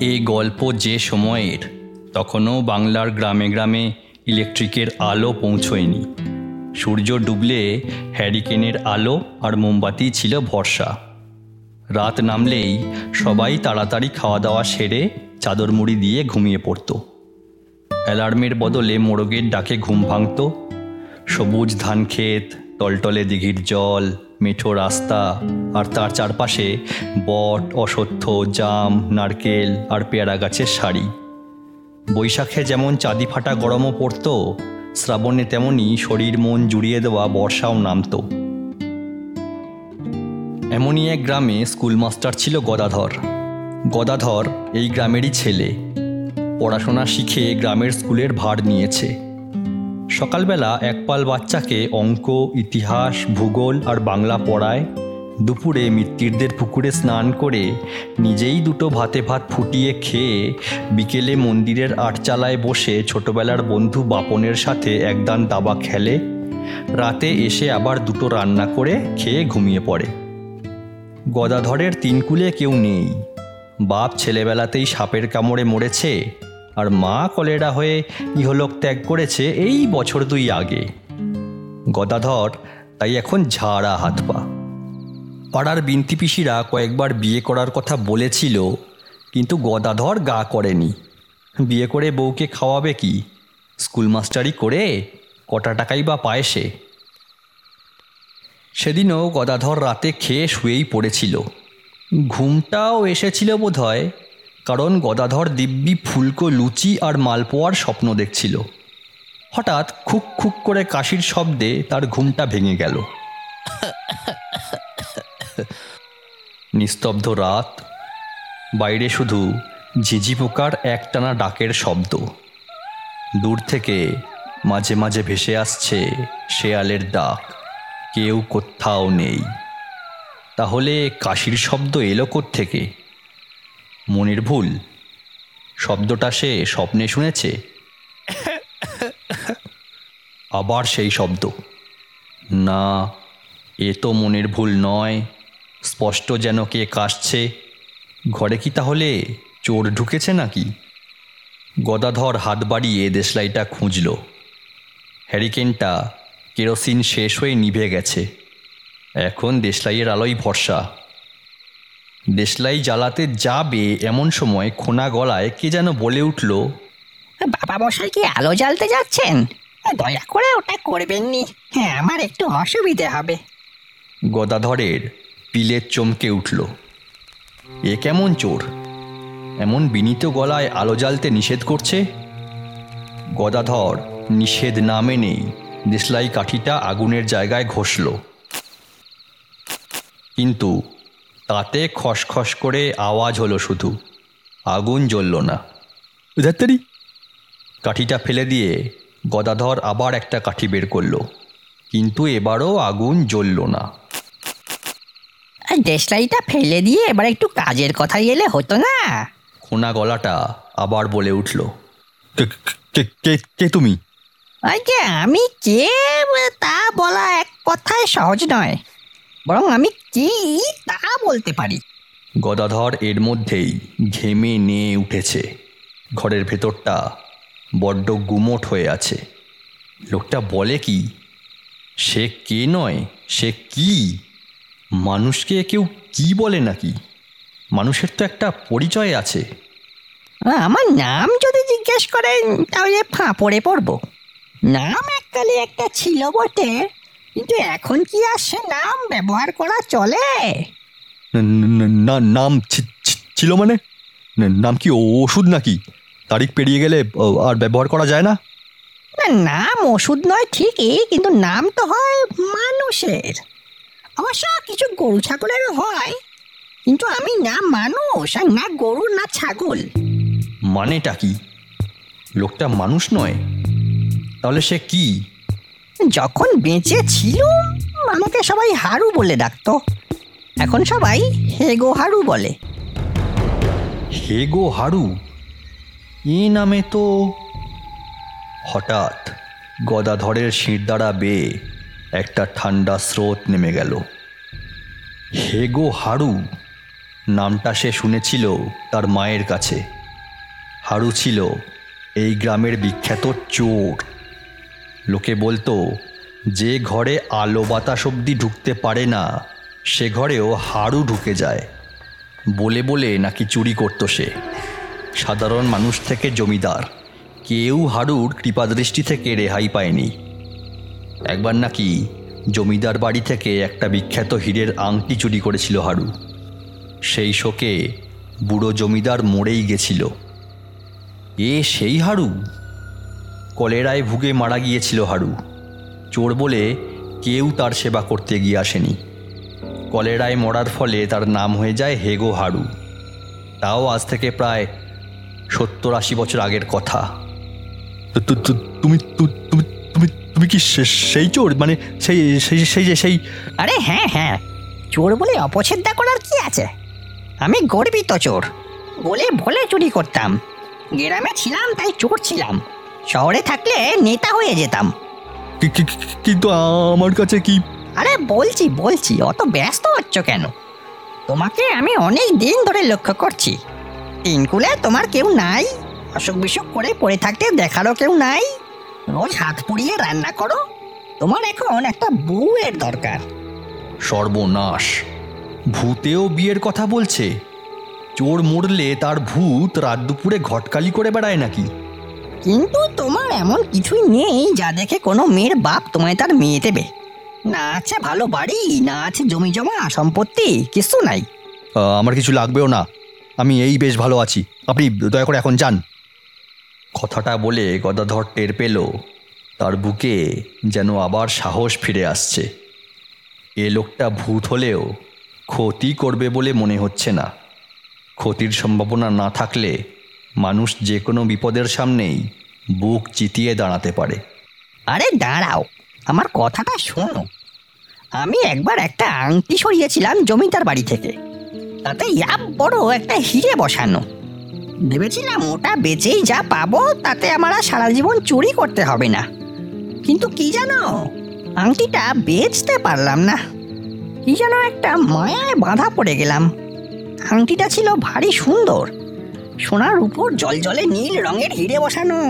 এই গল্প যে সময়ের, তখনও বাংলার গ্রামে গ্রামে ইলেকট্রিকের আলো পৌঁছয়নি। সূর্য ডুবলে হ্যারিকেনের আলো আর মোমবাতি ছিল ভরসা। রাত নামলেই সবাই তাড়াতাড়ি খাওয়া দাওয়া সেরে চাদর মুড়ি দিয়ে ঘুমিয়ে পড়তো। অ্যালার্মের বদলে মোরগের ডাকে ঘুম ভাঙত। সবুজ ধান ক্ষেত টলটলে দিঘির জল, মেঠো রাস্তা, আর তার চারপাশে বট, অসত্য, জাম, নারকেল আর পেয়ারা গাছের সারি। বৈশাখে যেমন চাঁদি ফাটা গরমও পড়তো, শ্রাবণে তেমনই শরীর মন জুড়িয়ে দেওয়া বর্ষাও নামতো। এমনই এক গ্রামে স্কুল মাস্টার ছিল গদাধর। গদাধর এই গ্রামেরই ছেলে। পড়াশোনা শিখে গ্রামের স্কুলের ভার নিয়েছে। সকালবেলা একপাল বাচ্চাকে অঙ্ক, ইতিহাস, ভূগোল আর বাংলা পড়ায়। দুপুরে মিত্তিরদের পুকুরে স্নান করে নিজেই দুটো ভাতে ভাত ফুটিয়ে খেয়ে বিকেলে মন্দিরের আটচালায় বসে ছোটবেলার বন্ধু বাপনের সাথে একদান দাবা খেলে। রাতে এসে আবার দুটো রান্না করে খেয়ে ঘুমিয়ে পড়ে। গদাধরের তিনকুলে কেউ নেই। বাপ ছেলেবেলাতেই সাপের কামড়ে মরেছে। আর মা কলেরা হয়ে ইহলোক ত্যাগ করেছে এই বছর দুই আগে। গদাধর তাই এখন ঝাড়া হাত পা। পাড়ার বিন্তি পিসিরা কয়েকবার বিয়ে করার কথা বলেছিল, কিন্তু গদাধর গা করেনি। বিয়ে করে বউকে খাওয়াবে কি? স্কুল মাস্টারি করে কটা টাকাই বা পায় সে? সেদিনও গদাধর রাতে খেয়ে শুয়েই পড়েছিল। ঘুমটাও এসেছিল বোধ হয় কারণ গদাধর দিব্যি ফুলকো লুচি আর মালপোয়ার স্বপ্ন দেখছিল। হঠাৎ খুক খুক করে কাশির শব্দে তার ঘুমটা ভেঙে গেল। নিস্তব্ধ রাত। বাইরে শুধু ঝিঝি পোকার একটানা ডাকের শব্দ। দূর থেকে মাঝে মাঝে ভেসে আসছে শেয়ালের ডাক। কেউ কোথাও নেই। তাহলে কাশির শব্দ এলো থেকে মনের ভুল। শব্দটা সে স্বপ্নে শুনেছে। আবার সেই শব্দ। না, এ তো মনের ভুল নয়। স্পষ্ট যেন কে কাশছে। ঘরে কি তাহলে চোর ঢুকেছে নাকি? গদাধর হাত বাড়িয়ে দেশলাইটা খুঁজল। হ্যারিকেনটা কেরোসিন শেষ হয়ে নিভে গেছে। এখন দেশলাইয়ের আলোই ভরসা। দেশলাই জ্বালাতে যাবে এমন সময় খোনা গলায় কে যেন বলে উঠল বাবা মশাই কি আলো জ্বালতে যাচ্ছেন? দয়া করে ওটা করবেননি হ্যাঁ আমার একটু অসুবিধে হবে। গদাধরের পিলের চমকে উঠল। এ কেমন চোর? এমন বিনীত গলায় আলো জ্বালতে নিষেধ করছে? গদাধর নিষেধ না মেনেই দেশলাই কাঠিটা আগুনের জায়গায় ঘষল। কিন্তু তাতে খসখস করে আওয়াজ হলো শুধু। আগুন জ্বলল না। ধাত্তারি কাঠিটা ফেলে দিয়ে গদাধর আবার একটা কাঠি বের করল। কিন্তু এবারও আগুন জ্বলল না। আর দেশলাইটা ফেলে দিয়ে এবার একটু কাজের কথা এলে হতো না? খোনা গলাটা আবার বলে উঠল। কে কে তুমি? আমি কে? তা বলা এক কথায় সহজ নয়। বরং আমি কি তা বলতে পারি? গদাধর এর মধ্যেই ঘেমে নিয়ে উঠেছে। ঘরের ভেতরটা বড্ড গুমোট হয়ে আছে। লোকটা বলে কি সে কে নয়? সে কি? মানুষকে কেউ কি বলে নাকি? মানুষের তো একটা পরিচয় আছে। আমার নাম যদি জিজ্ঞেস করেন তাহলে ফাঁপড়ে পড়ব। নাম এককালে একটা ছিল বটে। কিন্তু এখন কি আর সে নাম ব্যবহার করা চলে? না নাম ছিল মানে? নাম কি ওষুধ নাকি? তারিখ পেরিয়ে গেলে আর ব্যবহার করা যায় না? না নাম ওষুধ নয় ঠিকই কিন্তু নাম তো হয় মানুষের। অবশ্য কিছু গরু ছাগলেরও হয় কিন্তু আমি না মানুষ আর না গরু না ছাগল। মানেটা কি? লোকটা মানুষ নয়? তাহলে সে কি? যখন বেঁচে ছিল আমাকে সবাই হারু বলে ডাকতো। এখন সবাই হেগো হারু বলে। হেগো হারু? এ নামে তো হঠাৎ গদাধরের শিরদাঁড়া বেয়ে একটা ঠান্ডা স্রোত নেমে গেল। হেগো হারু? নামটা সে শুনেছিল তার মায়ের কাছে। হারু ছিল এই গ্রামের বিখ্যাত চোর। লোকে বলতো, যে ঘরে আলো বাতাস অব্দি ঢুকতে পারে না, সে ঘরেও হাড়ু ঢুকে যায়। বলে বলে নাকি চুরি করতো সে। সাধারণ মানুষ থেকে জমিদার, কেউ হাড়ুর কৃপাদৃষ্টি থেকে রেহাই পায়নি। একবার নাকি জমিদার বাড়ি থেকে একটা বিখ্যাত হীরের আংটি চুরি করেছিল হাড়ু। সেই শোকে বুড়ো জমিদার মরেই গেছিল। এ সেই হাড়ু? কলেরায় ভুগে মারা গিয়েছিল হাড়ু চোর বলে কেউ তার সেবা করতে গিয়ে আসেনি। কলেরায় মরার ফলে তার নাম হয়ে যায় হেগো হাড়ু তাও আজ থেকে প্রায় সত্তর আশি বছর আগের কথা। তুমি তুমি তুমি তুমি কি সেই চোর? মানে সেই সেই সেই যে সেই আরে হ্যাঁ হ্যাঁ। চোর বলে অপছেদ্যা করার কি আছে? আমি গর্বিত চোর। বলে ভোলে চুরি করতাম। গ্রামে ছিলাম তাই চোর ছিলাম। শহরে থাকলে নেতা হয়ে যেতাম। কি- কি- কি- কিন্তু আমার কাছে কি আরে বলছি বলছি অত ব্যস্ত হচ্ছ কেন? তোমাকে আমি অনেক দিন ধরে লক্ষ্য করছি। তিনকুলে তোমার কেউ নাই। অসুখ বিসুখ করে পড়ে থাকতে দেখারও কেউ নাই। রোজ হাত পুড়িয়ে রান্না করো। তোমার এখন একটা বউয়ের দরকার। সর্বনাশ। ভূতেও বিয়ের কথা বলছে। চোর মরলে তার ভূত রাত দুপুরে ঘটকালি করে বেড়ায় নাকি? কিন্তু তোমার এমন কিছুই নেই যা দেখে কোনো মেয়ের বাপ তোমায় তার মেয়ে দেবে। না আছে ভালো বাড়ি না আছে জমি জমা সম্পত্তি কিছু নাই। আমার কিছু লাগবেও না। আমি এই বেশ ভালো আছি। আপনি দয়া করে এখন যান। কথাটা বলে গদাধর টের পেল। তার বুকে যেন আবার সাহস ফিরে আসছে। এ লোকটা ভূত হলেও ক্ষতি করবে বলে মনে হচ্ছে না। ক্ষতির সম্ভাবনা না থাকলে মানুষ যে কোনো বিপদের সামনেই বুক চিতিয়ে দাঁড়াতে পারে। আরে দাঁড়াও, আমার কথাটা শোনো। আমি একবার একটা আংটি সরিয়েছিলাম জমিদার বাড়ি থেকে। তাতে ইয়াব বড় একটা হিরে বসানো। ভেবেছিলাম ওটা বেচেই যা পাবো, তাতে আমার আর সারা জীবন চুরি করতে হবে না। কিন্তু কি জানো, আংটিটা বেচতে পারলাম না। কি যেন একটা মায়ায় বাঁধা পড়ে গেলাম। আংটিটা ছিল ভারী সুন্দর। সোনার উপর জলজলে নীল রঙের হিরে বসানো।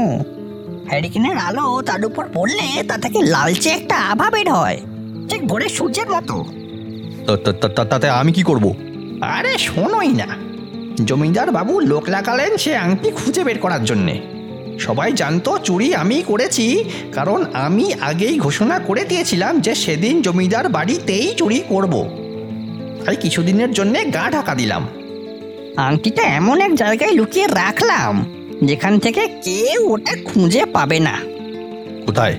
হ্যারিকেনের আলো তার উপর পড়লে তা থেকে লালচে একটা আভা বের হয় ঠিক ভোরের সূর্যের মতো। তাতে আমি কি করব? আরে শোনোই না। জমিদার বাবু লোক লাগালেন সে আংটি খুঁজে বের করার জন্যে। সবাই জানতো চুরি আমি করেছি কারণ আমি আগেই ঘোষণা করে দিয়েছিলাম যে সেদিন জমিদার বাড়িতেই চুরি করব। তাই কিছুদিনের জন্যে গা ঢাকা দিলাম। আংটিটা এমন এক জায়গায় লুকিয়ে রাখলাম যেখান থেকে কেউ ওটা খুঁজে পাবে না। কোথায়?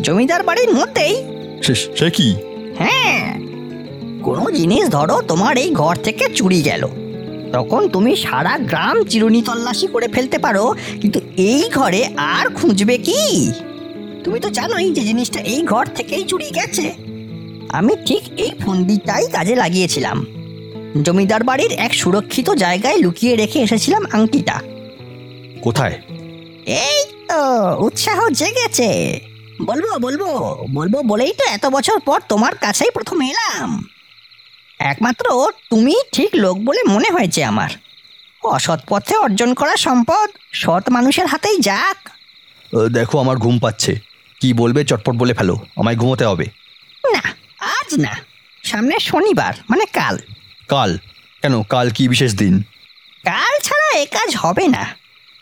জমিদার বাড়ির মধ্যেই। সে- সে কি? হ্যাঁ কোনো জিনিস ধরো তোমার এই ঘর থেকে চুরি গেল। তখন তুমি সারা গ্রাম চিরুনি তল্লাশি করে ফেলতে পারো কিন্তু এই ঘরে আর খুঁজবে কি? তুমি তো জানোই যে জিনিসটা এই ঘর থেকেই চুরি গেছে। আমি ঠিক এই ফন্দিটাই কাজে লাগিয়েছিলাম। জমিদার বাড়ির এক সুরক্ষিত জায়গায় লুকিয়ে রেখে এসেছিলাম আংটিটা। কোথায়? এই তো উৎসাহ জেগেছে। বলব বলব বলব বলেই তো এত বছর পর তোমার কাছেই প্রথম এলাম। একমাত্র তুমি ঠিক লোক বলে মনে হয়েছে আমার। অসৎ পথে অর্জন করা সম্পদ সৎ মানুষের হাতেই যাক। দেখো আমার ঘুম পাচ্ছে। কি বলবে চটপট বলে ফেলো। আমায় ঘুমোতে হবে। না আজ না। সামনে শনিবার মানে কাল। কাল। কেন? কাল কি বিশেষ দিন? কাল ছাড়া এ কাজ হবে না।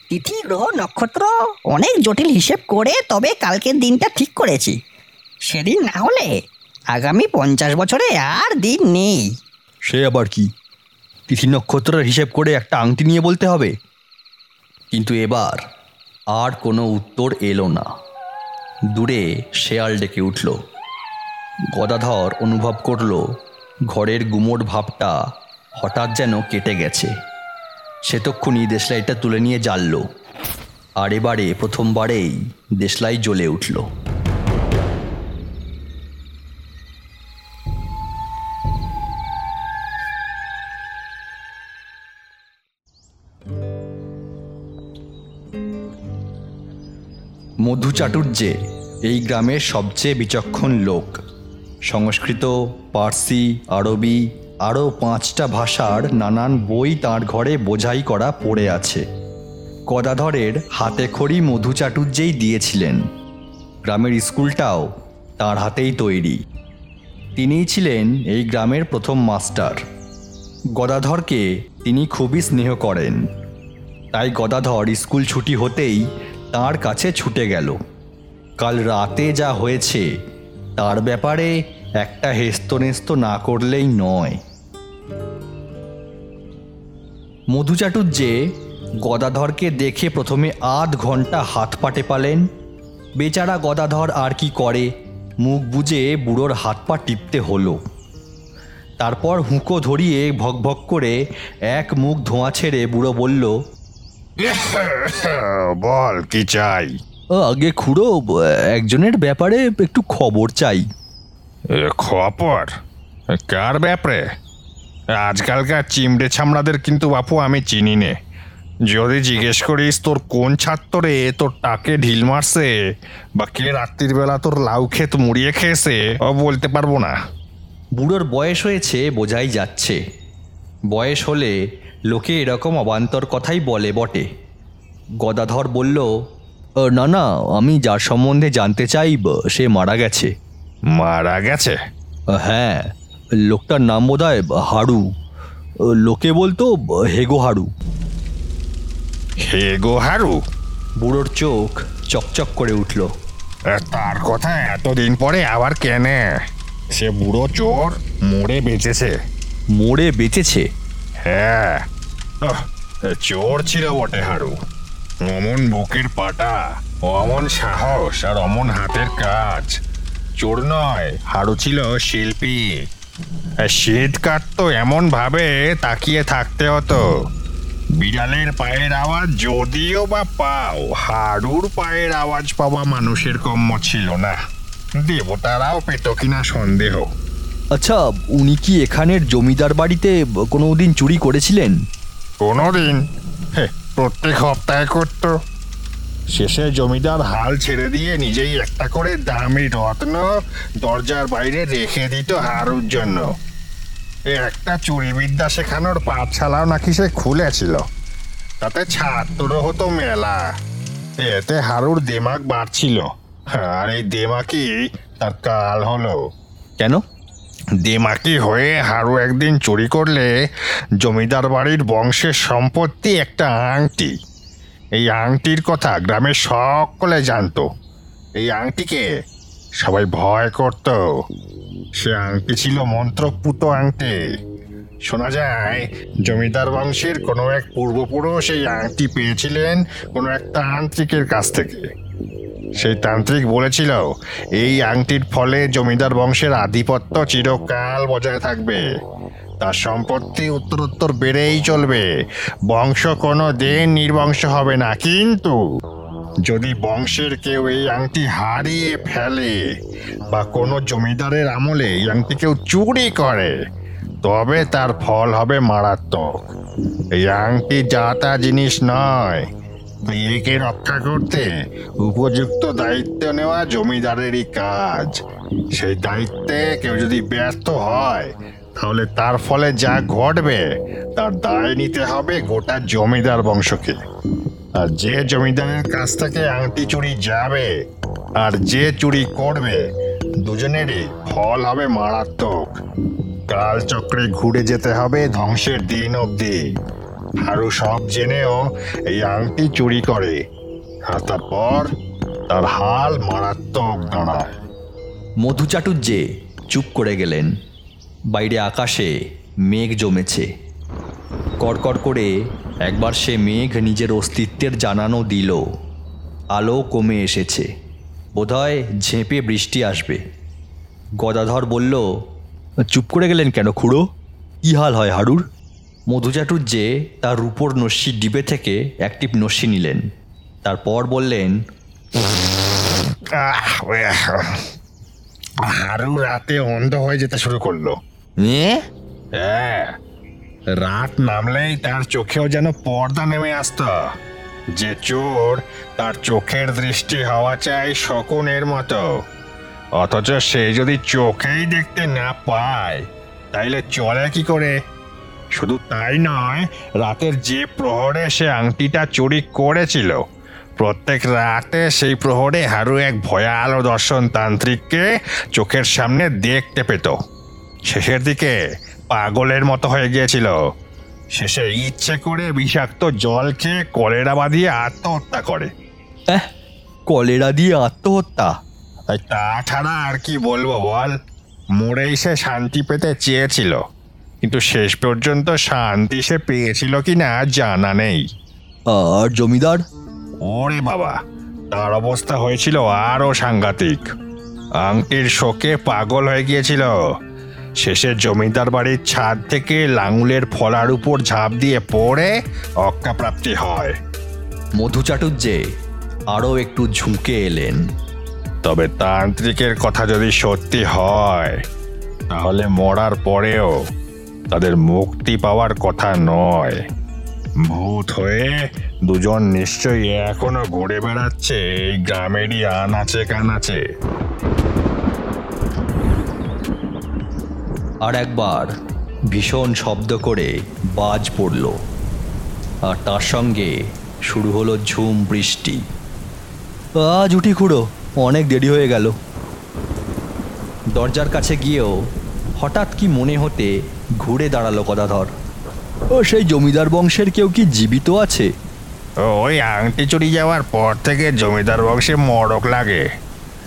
তিথি গ্রহ নক্ষত্র অনেক জটিল হিসেব করে তবে কালকের দিনটা ঠিক করেছি। সেদিন না হলে আগামী পঞ্চাশ বছরে আর দিন নেই। সে আবার কি? তিথি নক্ষত্রের হিসেব করে একটা আংটি নিয়ে বলতে হবে। কিন্তু এবার আর কোনো উত্তর এলো না। দূরে শেয়াল ডেকে উঠল। গদাধর অনুভব করল ঘরের গুমোট ভাবটা হঠাৎ যেন কেটে গেছে। সে তক্ষুনি দেশলাইটা তুলে নিয়ে জ্বালল। আর এবারে প্রথমবারেই দেশলাই জ্বলে উঠল। মধু চাটুর্যে এই গ্রামের সবচেয়ে বিচক্ষণ লোক। সংস্কৃত, পার্সি, আরবি, আরও পাঁচটা ভাষার নানান বই তাঁর ঘরে বোঝাই করা পড়ে আছে। গদাধরের হাতে খড়ি মধু চাটুর্যেই দিয়েছিলেন। গ্রামের স্কুলটাও তার হাতেই তৈরি। তিনিই ছিলেন এই গ্রামের প্রথম মাস্টার। গদাধরকে তিনি খুবই স্নেহ করেন। তাই গদাধর স্কুল ছুটি হতেই তার কাছে ছুটে গেল। কাল রাতে যা হয়েছে তার ব্যাপারে একটা হেস্তনেস্ত না করলেই নয়। মধু চাটুর্যে গদাধরকে দেখে প্রথমে আধ ঘণ্টা হাত পাটে পালেন। বেচারা গদাধর আর কি করে, মুখ বুজে বুড়োর হাত পা টিপতে হলো। তারপর হুঁকো ধরিয়ে ভকভক করে এক মুখ ধোঁয়া ছেড়ে বুড়ো বলল, বল, কি চাই? আগে খুড়ো একজনের ব্যাপারে একটু খবর চাই। খবর? কার ব্যাপারে? আজকালকার চিমড়ে ছামড়াদের কিন্তু বাপু আমি চিনি নে যদি জিজ্ঞেস করিস তোর কোন ছাত্রে তোর টাকে ঢিল মারছে বা কে রাত্রির বেলা তোর লাউ ক্ষেত মুড়িয়ে খেয়েছে ও বলতে পারব না। বুড়োর বয়স হয়েছে বোঝাই যাচ্ছে। বয়স হলে লোকে এরকম অবান্তর কথাই বলে বটে। গদাধর বলল "আ, না না আমি যার সম্বন্ধে জানতে চাই ব- সে মারা গেছে। মারা গেছে? হ্যাঁ লোকটার নাম বোধ হাড়ু লোকে বলতো হেগো হাড়ু হে গো হারু? বুড়োর চোখ চকচক করে উঠল। তার কথা এতদিন পরে আবার কেনে? সে বুড়ো চোর মরে বেঁচেছে। মোড়ে বেঁচেছে? হ্যাঁ। চোর ছিল বটে হারু। অমন বুকের পাটা অমন সাহস আর অমন হাতের কাজ। চোর নয় হাড়ু ছিল শিল্পী। শীত কাটতো এমন ভাবে তাকিয়ে থাকতে হতো। বিড়ালের পায়ের আওয়াজ যদিও বা পাও হাড়ুর পায়ের আওয়াজ পাওয়া মানুষের কম্য ছিল না। দেবতারাও পেত কিনা সন্দেহ। আচ্ছা উনি কি এখানের জমিদার বাড়িতে কোনো দিন চুরি করেছিলেন? কোনোদিন হে, প্রত্যেক সপ্তাহে করতো। শেষে জমিদার হাল ছেড়ে দিয়ে নিজেই একটা করে দামি রত্ন দরজার বাইরে রেখে দিত হারুর জন্য। একটা চুরি বিদ্যা শেখানোর পাঠশালাও নাকি সে খুলেছিল। তাতে ছাত্রও হতো মেলা। এতে হারুর দেমাগ বাড়ছিল। আর এই দেমাকি তার কাল হলো। কেন? দেমাকি হয়ে হারু একদিন চুরি করলে জমিদার বাড়ির বংশের সম্পত্তি একটা আংটি। এই আংটির কথা গ্রামের সকলে জানতো। এই আংটিকে সবাই ভয় করত। সে আংটি ছিল মন্ত্রপুত আংটি। শোনা যায়, জমিদার বংশের কোনো এক পূর্বপুরুষ এই আংটি পেয়েছিলেন কোনো এক তান্ত্রিকের কাছ থেকে। সেই তান্ত্রিক বলেছিল, এই আংটির ফলে জমিদার বংশের আধিপত্য চিরকাল বজায় থাকবে। তার সম্পত্তি উত্তরোত্তর বেড়েই চলবে। বংশ কোনো দিন নির্বংশ হবে না। কিন্তু যদি বংশের কেউ এই আংটি হারিয়ে ফেলে বা কোনো জমিদারের আমলে এই আংটি কেউ চুরি করে তবে তার ফল হবে মারাত্মক। এই আংটি যা তা জিনিস নয়। বিয়েকে রক্ষা করতে উপযুক্ত দায়িত্ব নেওয়া জমিদারেরই কাজ। সেই দায়িত্বে কেউ যদি ব্যর্থ হয়, তাহলে তার ফলে যা ঘটবে, তার দায় নিতে হবে গোটা জমিদার বংশকে। আর যে জমিদারের কাছ থেকে আংটি চুরি যাবে, আর যে চুরি করবে, দুজনেরই ফল হবে মারাত্মক। কাল চক্রে ঘুরে যেতে হবে ধ্বংসের দিন অবধি। আরও সব জেনেও এই আংটি চুরি করে, আর তারপর তার হাল মারাত্মক দাঁড়ায়। মধু চাটুর্যে চুপ করে গেলেন, বাইরে আকাশে মেঘ জমেছে। কড়কড় করে একবার সে মেঘ নিজের অস্তিত্বের জানানো দিল। আলো কমে এসেছে। বোধহয় ঝেঁপে বৃষ্টি আসবে। গদাধর বলল চুপ করে গেলেন কেন খুড়ো? কী হাল হয় হাড়ুর? মধু চাটুর্যে তার রূপোর নস্যির ডিবে থেকে একটি নস্যি নিলেন। তারপর বললেন আহ, হারু রাতে অন্ধ হয়ে যেতে শুরু করল। হ্যাঁ রাত নামলেই তার চোখেও যেন পর্দা নেমে আসতো। যে চোর তার চোখের দৃষ্টি হওয়া চাই শকুনের মতো। অথচ সে যদি চোখেই দেখতে না পায়, তাইলে চলে কি করে? শুধু তাই নয়, রাতের যে প্রহরে সে আংটিটা চুরি করেছিল, প্রত্যেক রাতে সেই প্রহরে হারু এক ভয়ালো দর্শন তান্ত্রিককে চোখের সামনে দেখতে পেত। শেষের দিকে পাগলের মতো হয়ে গিয়েছিল। শেষে ইচ্ছে করে বিষাক্ত জল খেয়ে কলেরা বাঁধিয়ে আত্মহত্যা করে। এহ কলেরা দিয়ে আত্মহত্যা? তাছাড়া আর কি বলব বল? মরেই সে শান্তি পেতে চেয়েছিল। কিন্তু শেষ পর্যন্ত শান্তি সে পেয়েছিল কি না জানা নেই। আর জমিদার? ওরে বাবা তার অবস্থা হয়েছিল আরও সাংঘাতিক। আংটির শোকে পাগল হয়ে গিয়েছিল। শেষে জমিদার বাড়ির ছাদ থেকে লাঙুলের ফলার উপর ঝাঁপ দিয়ে পড়ে অক্কাপ্রাপ্তি হয়। মধু চাটুর্যে আরও একটু ঝুঁকে এলেন। তবে তান্ত্রিকের কথা যদি সত্যি হয়, তাহলে মরার পরেও তাদের মুক্তি পাওয়ার কথা নয়। ভূত হয়ে দুজন নিশ্চয়ই এখনও ঘুরে বেড়াচ্ছে এই গ্রামেরই আনাচে কানাচে। আর একবার ভীষণ শব্দ করে বাজ পড়ল, আর তার সঙ্গে শুরু হলো ঝুম বৃষ্টি। আজ উঠি খুঁড়ো। অনেক দেরি হয়ে গেল। দরজার কাছে গিয়েও হঠাৎ কি মনে হতে ঘুরে দাঁড়াল গদাধর। ও সেই জমিদার বংশের কেউ কি জীবিত আছে? ওই আংটি চুরি যাওয়ার পর থেকে জমিদার বংশে মরক লাগে।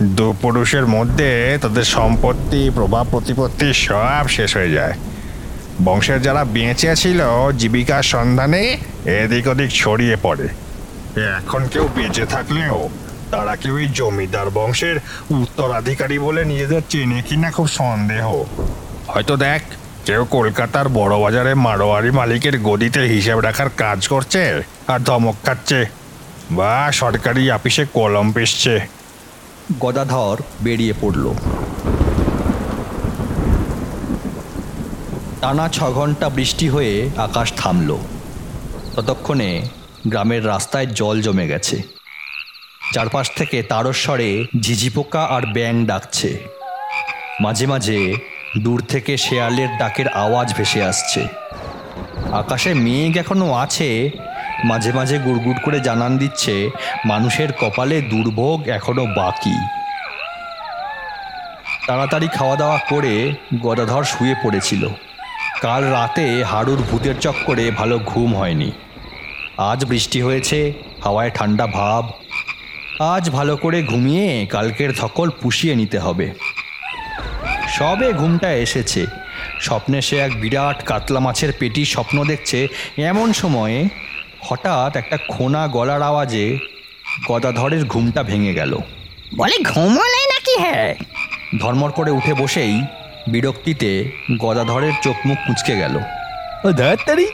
দু পুরুষের মধ্যে তাদের সম্পত্তি, প্রভাব, প্রতিপত্তি সব শেষ হয়ে যায়। বংশের যারা বেঁচে ছিল জীবিকার সন্ধানে এদিক ওদিক ছড়িয়ে পড়ে। এখন কেউ বেঁচে থাকলেও তারা কেউ এই জমিদার বংশের উত্তরাধিকারী বলে নিজেদের চেনে কিনা খুব সন্দেহ। হয়তো দেখ, কেউ কলকাতার বড় বাজারে মারোয়ারি মালিকের গদিতে হিসাব রাখার কাজ করছে আর ধমক খাচ্ছে। বা সরকারি অফিসে কলম পেশছে। গদাধর বেরিয়ে পড়ল। টানা ছ ঘণ্টা বৃষ্টি হয়ে আকাশ থামল। ততক্ষণে গ্রামের রাস্তায় জল জমে গেছে। চারপাশ থেকে তারস্বরে ঝিঝি পোকা আর ব্যাং ডাকছে। মাঝে মাঝে দূর থেকে শেয়ালের ডাকের আওয়াজ ভেসে আসছে। আকাশে মেঘ এখনও আছে, মাঝে মাঝে গুড়গুড় করে জানান দিচ্ছে, মানুষের কপালে দুর্ভোগ এখনও বাকি। তাড়াতাড়ি খাওয়া দাওয়া করে গদাধর শুয়ে পড়েছিল। কাল রাতে হাড়ুর ভূতের চক্করে ভালো ঘুম হয়নি। আজ বৃষ্টি হয়েছে, হাওয়ায় ঠান্ডা ভাব আজ ভালো করে ঘুমিয়ে কালকের ধকল পুষিয়ে নিতে হবে। সবে ঘুমটা এসেছে। স্বপ্নে সে এক বিরাট কাতলা মাছের পেটি স্বপ্ন দেখছে। এমন সময়ে হঠাৎ একটা খোনা গলার আওয়াজে গদাধরের ঘুমটা ভেঙে গেল। বলে ঘুমোলে নাকি হ্যাঁ ধর্মর করে উঠে বসেই বিরক্তিতে গদাধরের চোখ মুখ কুঁচকে গেল। ধ্যাত্তারি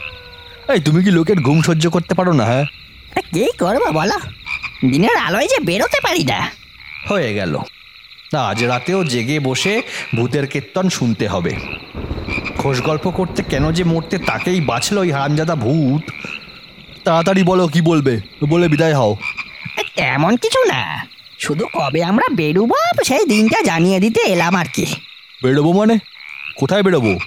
এই তুমি কি লোকের ঘুম সহ্য করতে পারো না হ্যাঁ? কি করব বলো? দিনের আলোয় যে বেরোতে পারি না। হয়ে গেল। আজ রাতেও জেগে বসে ভূতের কীর্তন শুনতে হবে। খোশ গল্প করতে কেন যে মরতে তাকেই বাঁচল ওই হারামজাদা ভূত? তাড়াতাড়ি বলো কি বলবে? বলে বিদায় হও। তেমন কিছু না। শুধু কবে আমরা বেরোবো সেই দিনটা জানিয়ে দিতে এলাম আর কি। বেরোবো মানে? কোথায় বেরোবো?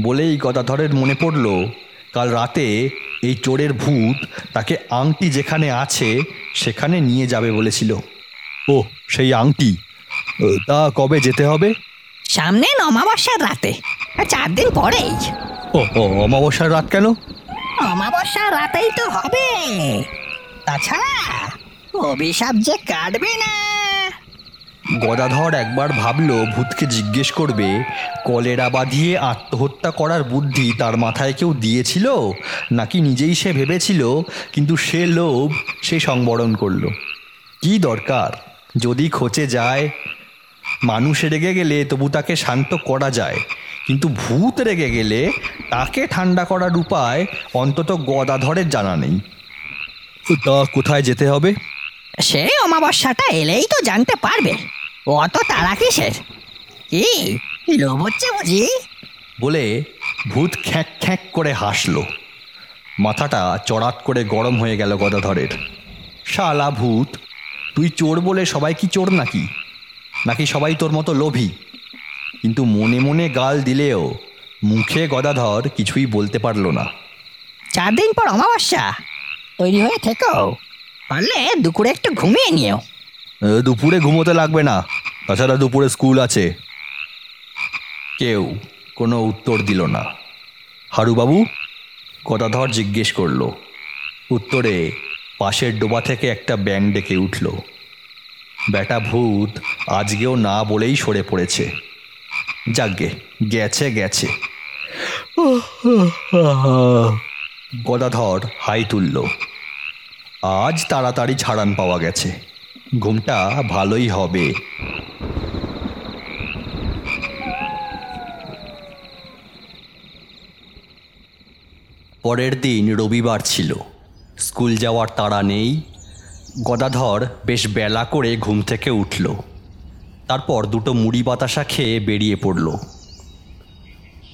বলেই কথা গদাধরের মনে পড়ল কাল রাতে এই চোরের ভূত তাকে আংটি যেখানে আছে সেখানে নিয়ে যাবে বলেছিল। ও সেই আংটি। তা কবে যেতে হবে? সামনে অমাবস্যার রাতে চার দিন পরেই। ও ও অমাবস্যার রাত কেন? অমাবস্যার রাতেই তো হবে। তাছাড়া অভিশাপ যে কাটবে না। গদাধর একবার ভাবলো, ভূতকে জিজ্ঞেস করবে, কলেরা বাঁধিয়ে আত্মহত্যা করার বুদ্ধি তার মাথায় কেউ দিয়েছিল? নাকি নিজেই সে ভেবেছিল, কিন্তু সে লোভ সে সংবরণ করল। কি দরকার? যদি খোঁচে যায়, মানুষ রেগে গেলে তবু তাকে শান্ত করা যায়। কিন্তু ভূত রেগে গেলে তাকে ঠান্ডা করার উপায় অন্তত গদাধরের জানা নেই। তা কোথায় যেতে হবে? সে অমাবস্যাটা এলেই তো জানতে পারবে। অত তারা কিসের? কি? লোভ হচ্ছে বুঝি? বলে ভূত খ্যাঁক খ্যাঁক করে হাসলো। মাথাটা চড়াত করে গরম হয়ে গেল গদাধরের। শালা ভূত তুই চোর বলে সবাই কি চোর নাকি? নাকি সবাই তোর মতো লোভী? কিন্তু মনে মনে গাল দিলেও মুখে গদাধর কিছুই বলতে পারল না। চার দিন পর অমাবস্যা। তৈরি হয়ে থেকো। পারলে দুপুরে একটু ঘুমিয়ে নিও। দুপুরে ঘুমোতে লাগবে না। তাছাড়া দুপুরে স্কুল আছে। কেউ কোনো উত্তর দিল না। হারুবাবু গদাধর জিজ্ঞেস করল। উত্তরে পাশের ডোবা থেকে একটা ব্যাং ডেকে উঠল। বেটা ভূত, আজকেও না বলেই সরে পড়েছে। যাকগে গেছে গেছে। গদাধর হাই তুলল। আজ তাড়াতাড়ি ছাড়ান পাওয়া গেছে। ঘুমটা ভালোই হবে। পরের দিন রবিবার ছিল। স্কুল যাওয়ার তাড়া নেই। গদাধর বেশ বেলা করে ঘুম থেকে উঠল। তারপর দুটো মুড়ি বাতাসা খেয়ে বেরিয়ে পড়ল।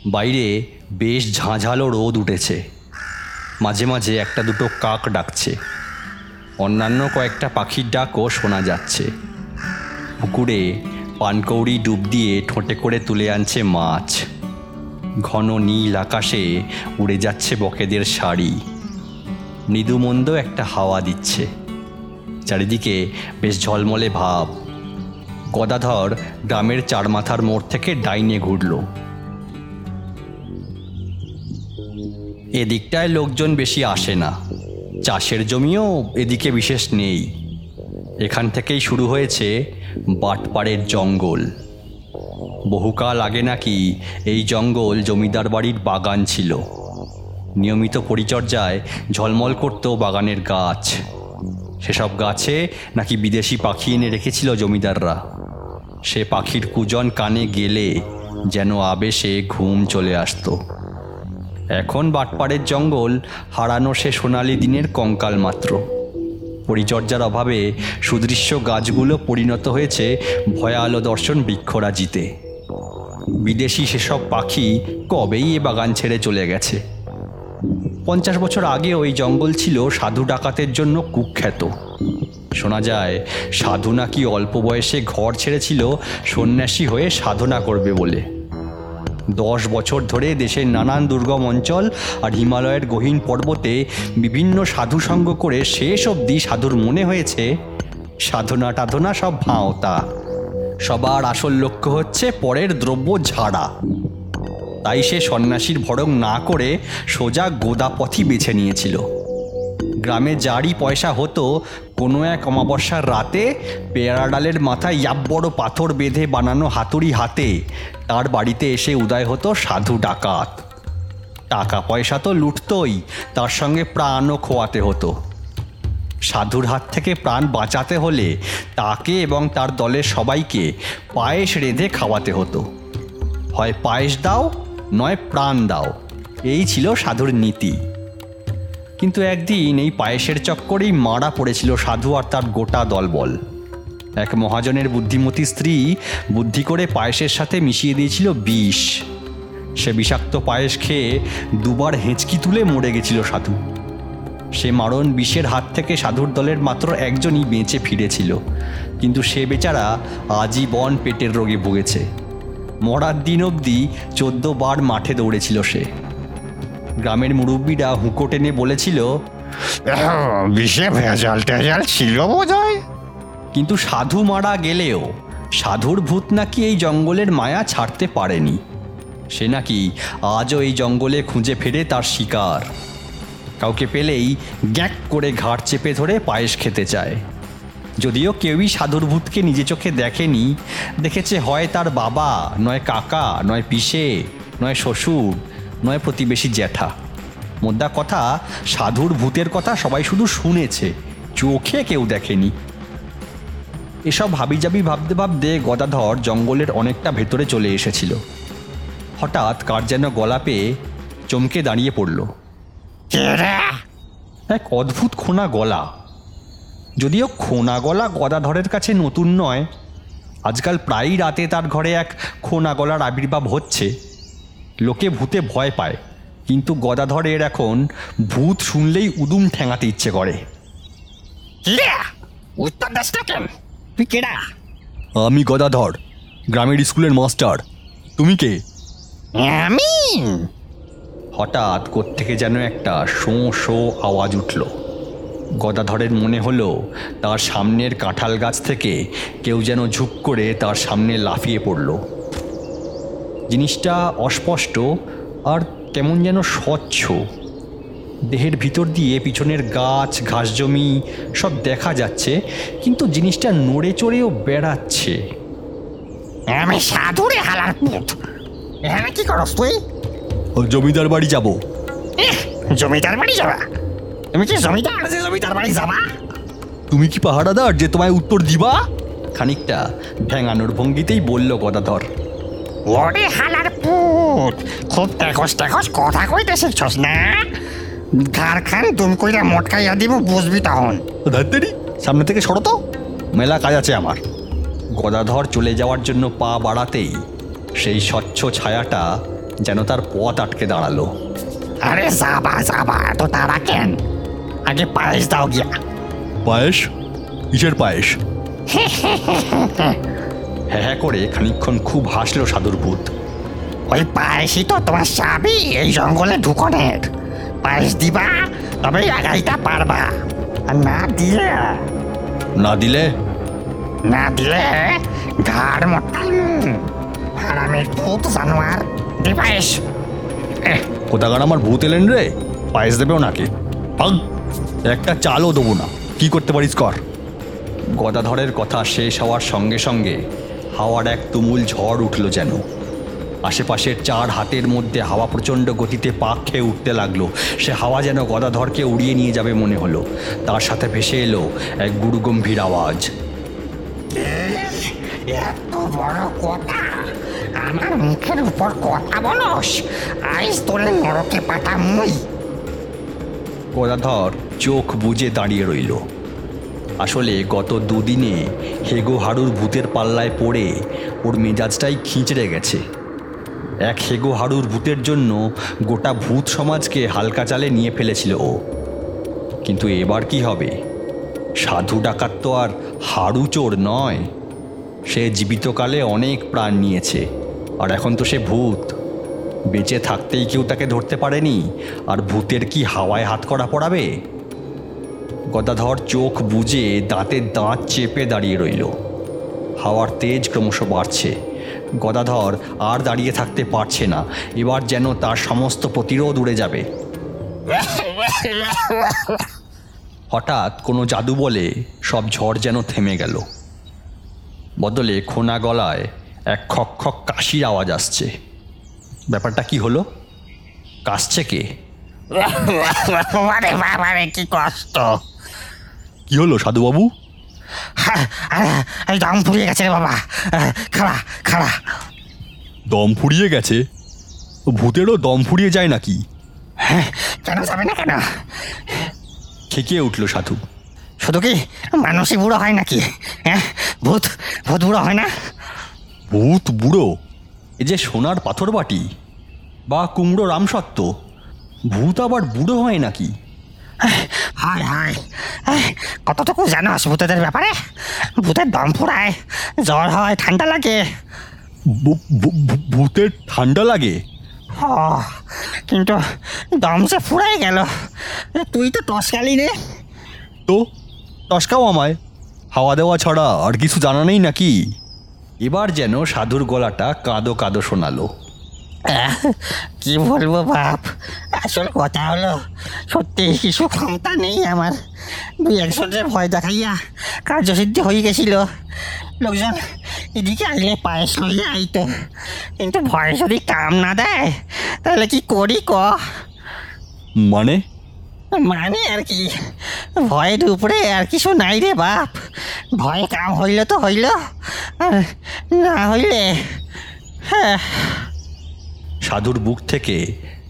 বাইরে বেশ ঝাঁঝালো রোদ উঠেছে। মাঝে মাঝে একটা দুটো কাক ডাকছে। অন্যান্য কয়েকটা পাখির ডাকও শোনা যাচ্ছে। পুকুরে পানকৌড়ি ডুব দিয়ে ঠোঁটে করে তুলে আনছে মাছ। ঘন নীল আকাশে উড়ে যাচ্ছে বকেদের শাড়ি। মৃদুমন্দ একটা হাওয়া দিচ্ছে। চারিদিকে বেশ ঝলমলে ভাব। গদাধর গ্রামের চার মাথার মোড় থেকে ডাইনে ঘুরল। এদিকটায় লোকজন বেশি আসে না। চাষের জমিও এদিকে বিশেষ নেই। এখান থেকেই শুরু হয়েছে বাটপাড়ের জঙ্গল। বহুকাল আগে নাকি এই জঙ্গল জমিদার বাড়ির বাগান ছিল। নিয়মিত পরিচর্যায় ঝলমল করত বাগানের গাছ। সেসব গাছে নাকি বিদেশি পাখি এনে রেখেছিল জমিদাররা। সে পাখির কুজন কানে গেলে যেন আবেশে ঘুম চলে আসতো। এখন বাটপাড়ের জঙ্গল হারানো সে সোনালি দিনের কঙ্কাল মাত্র। পরিচর্যার অভাবে সুদৃশ্য গাছগুলো পরিণত হয়েছে ভয়ালো দর্শন বৃক্ষরাজিতে। বিদেশি সেসব পাখি কবেই এ বাগান ছেড়ে চলে গেছে। পঞ্চাশ বছর আগে ওই জঙ্গল ছিল সাধু ডাকাতের জন্য কুখ্যাত। শোনা যায়, সাধু নাকি অল্প বয়সে ঘর ছেড়েছিল সন্ন্যাসী হয়ে সাধনা করবে বলে। দশ বছর ধরে দেশের নানান দুর্গম অঞ্চল আর হিমালয়ের গহীন পর্বতে বিভিন্ন সাধু সঙ্গ করে শেষ অবধি সাধুর মনে হয়েছে সাধনা টাধনা সব ভাঁওতা। সবার আসল লক্ষ্য হচ্ছে পরের দ্রব্য ঝাড়া। তাই সে সন্ন্যাসীর ভরং না করে সোজা গোদাপথই বেছে নিয়েছিল। গ্রামে যারই পয়সা হতো কোনো এক অমাবস্যার রাতে পেয়ারা ডালের মাথায় ইয়াব বড় পাথর বেঁধে বানানো হাতুড়ি হাতে, তার বাড়িতে এসে উদয় হতো সাধু ডাকাত। টাকা পয়সা তো লুটতই, তার সঙ্গে প্রাণও খোয়াতে হতো। সাধুর হাত থেকে প্রাণ বাঁচাতে হলে তাকে এবং তার দলের সবাইকে পায়েস রেঁধে খাওয়াতে হতো। হয় পায়েস দাও, নয় প্রাণ দাও। এই ছিল সাধুর নীতি। কিন্তু একদিন এই পায়েসের চক্করেই মারা পড়েছিল সাধু আর তার গোটা দলবল। এক মহাজনের বুদ্ধিমতী স্ত্রী বুদ্ধি করে পায়েসের সাথে মিশিয়ে দিয়েছিল বিষ। সে বিষাক্ত পায়েস খেয়ে দুবার হেঁচকি তুলে মরে গেছিল সাধু। সে মারণ বিষের হাত থেকে সাধুর দলের মাত্র একজনই বেঁচে ফিরেছিল। কিন্তু সে বেচারা আজীবন পেটের রোগে ভুগেছে। মরার দিন অবধি চোদ্দ বার মাঠে দৌড়েছিল সে। গ্রামের মুরব্বীরা হুঁকো টেনে বলেছিল বিষে ভেজাল টেজাল ছিল বোধ হয় কিন্তু সাধু মারা গেলেও সাধুর ভূত নাকি এই জঙ্গলের মায়া ছাড়তে পারেনি। সে নাকি আজও এই জঙ্গলে খুঁজে ফেরে তার শিকার। কাউকে পেলেই গ্যাক করে ঘাড় চেপে ধরে পায়েস খেতে চায়। যদিও কেউই সাধুর ভূতকে নিজে চোখে দেখেনি দেখেছে হয় তার বাবা নয় কাকা নয় পিসে নয় শ্বশুর নয় প্রতিবেশী জ্যাঠা। মোদ্দা কথা সাধুর ভূতের কথা সবাই শুধু শুনেছে চোখে কেউ দেখেনি। এসব হাবিজাবি ভাবতে ভাবতে গদাধর জঙ্গলের অনেকটা ভেতরে চলে এসেছিল। হঠাৎ কার যেন গলা পেয়ে চমকে দাঁড়িয়ে পড়ল। এক অদ্ভুত খোনা গলা। যদিও খোনা গলা গদাধরের কাছে নতুন নয় আজকাল প্রায়ই রাতে তার ঘরে এক খোনা গলার আবির্ভাব হচ্ছে। লোকে ভূতে ভয় পায়। কিন্তু গদাধরের এখন ভূত শুনলেই উদুম ঠেঙাতে ইচ্ছে করে। উত্তর দাস তুই কেডা আমি গদাধর গ্রামের স্কুলের মাস্টার। তুমি কে? আমি? হঠাৎ কোত্থেকে যেন একটা শোঁ শোঁ আওয়াজ উঠল। গদাধরের মনে হলো তার সামনের কাঁঠাল গাছ থেকে কেউ যেন ঝুপ করে তার সামনে লাফিয়ে পড়ল। জিনিসটা অস্পষ্ট আর কেমন যেন স্বচ্ছ। দেহের ভিতর দিয়ে পিছনের গাছ ঘাস জমি সব দেখা যাচ্ছে কিন্তু জিনিসটা নড়ে চড়েও বেড়াচ্ছে। আমি সাধুরে হালার পুত। এখানে কি করস তুই? জমিদার বাড়ি যাব। জমিদার বাড়ি যাবা? তুমি কি জমিদার যে জমিদার বাড়ি যাবা? তুমি কি পাহারাদার যে তোমায় উত্তর দিবা? খানিকটা ভেঙানোর ভঙ্গিতেই বলল গদাধর। ওরে হালার পুত। খুব টেকস টেকস কথা কইতে শিখছস না? ঘর খান দুম কইরা মটকাইয়া দিব বুঝবি তখন ধাত্তেরি সামনে থেকে সরো তো। মেলা কাজ আছে আমার। গদাধর চলে যাওয়ার জন্য পা বাড়াতেই সেই স্বচ্ছ ছায়াটা যেন তার পথ আটকে দাঁড়াল। আরে যাবা যাবা তো তারা কেন? আগে পায়েস দাও গিয়া। পায়েস? কিসের পায়েস? হ্যাঁ হ্যাঁ করে খানিকক্ষণ খুব হাসলো সাধুর ভূত। ওই পায়েসই তো তোমার চাবি এই জঙ্গলে ঢুকনের। পায়েস দিবা তবে আগাইটা পারবা। আর না দিলে? না দিলে? না দিলে ঘাড় মটাইমু হারামের ভূত জানোয়ার। দি পায়েস কোথাকার আমার ভূত এলেন রে? পায়েস দেবে ওনাকে পাগ একটা চালও দেবো না। কি করতে পারিস কর। গদাধরের কথা শেষ হওয়ার সঙ্গে সঙ্গে হাওয়ার এক তুমুল ঝড় উঠল যেন। আশেপাশের চার হাতের মধ্যে হাওয়া প্রচণ্ড গতিতে পাক খেয়ে উঠতে লাগল। সে হাওয়া যেন গদাধরকে উড়িয়ে নিয়ে যাবে মনে হলো। তার সাথে ভেসে এলো এক গুরুগম্ভীর আওয়াজ। এত বড় কথা? আমার মুখের উপর কথা বলস? আইস তোরে নরকে পাঠামুই গদাধর চোখ বুজে দাঁড়িয়ে রইল। আসলে গত দুদিনে হেগো হাড়ুর ভূতের পাল্লায় পড়ে ওর মেজাজটাই খিঁচড়ে গেছে। এক হেগো হাড়ুর ভূতের জন্য গোটা ভূত সমাজকে হালকা চালে নিয়ে ফেলেছিল ও। কিন্তু এবার কি হবে? সাধু ডাকাত তো আর হাড়ু চোর নয়। সে জীবিতকালে অনেক প্রাণ নিয়েছে, আর এখন তো সে ভূত। বেঁচে থাকতেই কেউ তাকে ধরতে পারেনি, আর ভূতের কি হাওয়ায় হাত করা পড়াবে? গদাধর চোখ বুজে দাঁতে দাঁত চেপে দাঁড়িয়ে রইল। হাওয়ার তেজ ক্রমশ বাড়ছে। গদাধর আর দাঁড়িয়ে থাকতে পারছে না। এবার যেন তার সমস্ত প্রতিরোধ উড়ে যাবে। হঠাৎ কোনো জাদু বলে সব ঝড় যেন থেমে গেল। বদলে খোনা গলায় এক খক খক কাশির আওয়াজ আসছে। ব্যাপারটা কি হলো? কাশছে কে? কি কষ্ট। কি হলো সাধুবাবু? হ্যাঁ, এই দম ফুরিয়ে গেছে রে বাবা। খাড়া খাড়া। দম ফুরিয়ে গেছে? ভূতেরও দম ফুরিয়ে যায় নাকি? হ্যাঁ, কেন যাবে না কেন? খেকিয়ে উঠল সাধু। শুধু কি মানুষই বুড়ো হয় নাকি? হ্যাঁ ভূত ভূত বুড়ো হয় না? ভূত বুড়ো? এ যে সোনার পাথর বাটি বা কুমড়ো রামসত্ত্ব ভূত আবার বুড়ো হয় নাকি? হায় হায়। কতটুকু জানোস ভূতেদের ব্যাপারে? ভূতের দম ফুরায় জ্বর হয় ঠান্ডা লাগে। ভূতের ঠান্ডা লাগে? ও কিন্তু দম যে ফুরাই গেল। তুই তো টসকালি রে। তো? টসকাও আমায়। হাওয়া দেওয়া ছাড়া আর কিছু জানা নেই নাকি? এবার যেন সাধুর গলাটা কাঁদো কাঁদো শোনালো। কি বলব বাপ? আসল কথা হলো সত্যি কিছু ক্ষমতা নেই আমার। দুই একজনের ভয় দেখাইয়া কার্যসিদ্ধি হয়ে গেছিল। লোকজন এদিকে আইলে পায়েস লইয়া আইতো। কিন্তু ভয় যদি কাম না দেয় তাহলে কি করি ক? মানে? মানে আর কি? ভয়ের উপরে আর কিছু নাই রে বাপ। ভয় কাম হইল তো হইল আর না হইলে হ্যাঁ। সাধুর বুক থেকে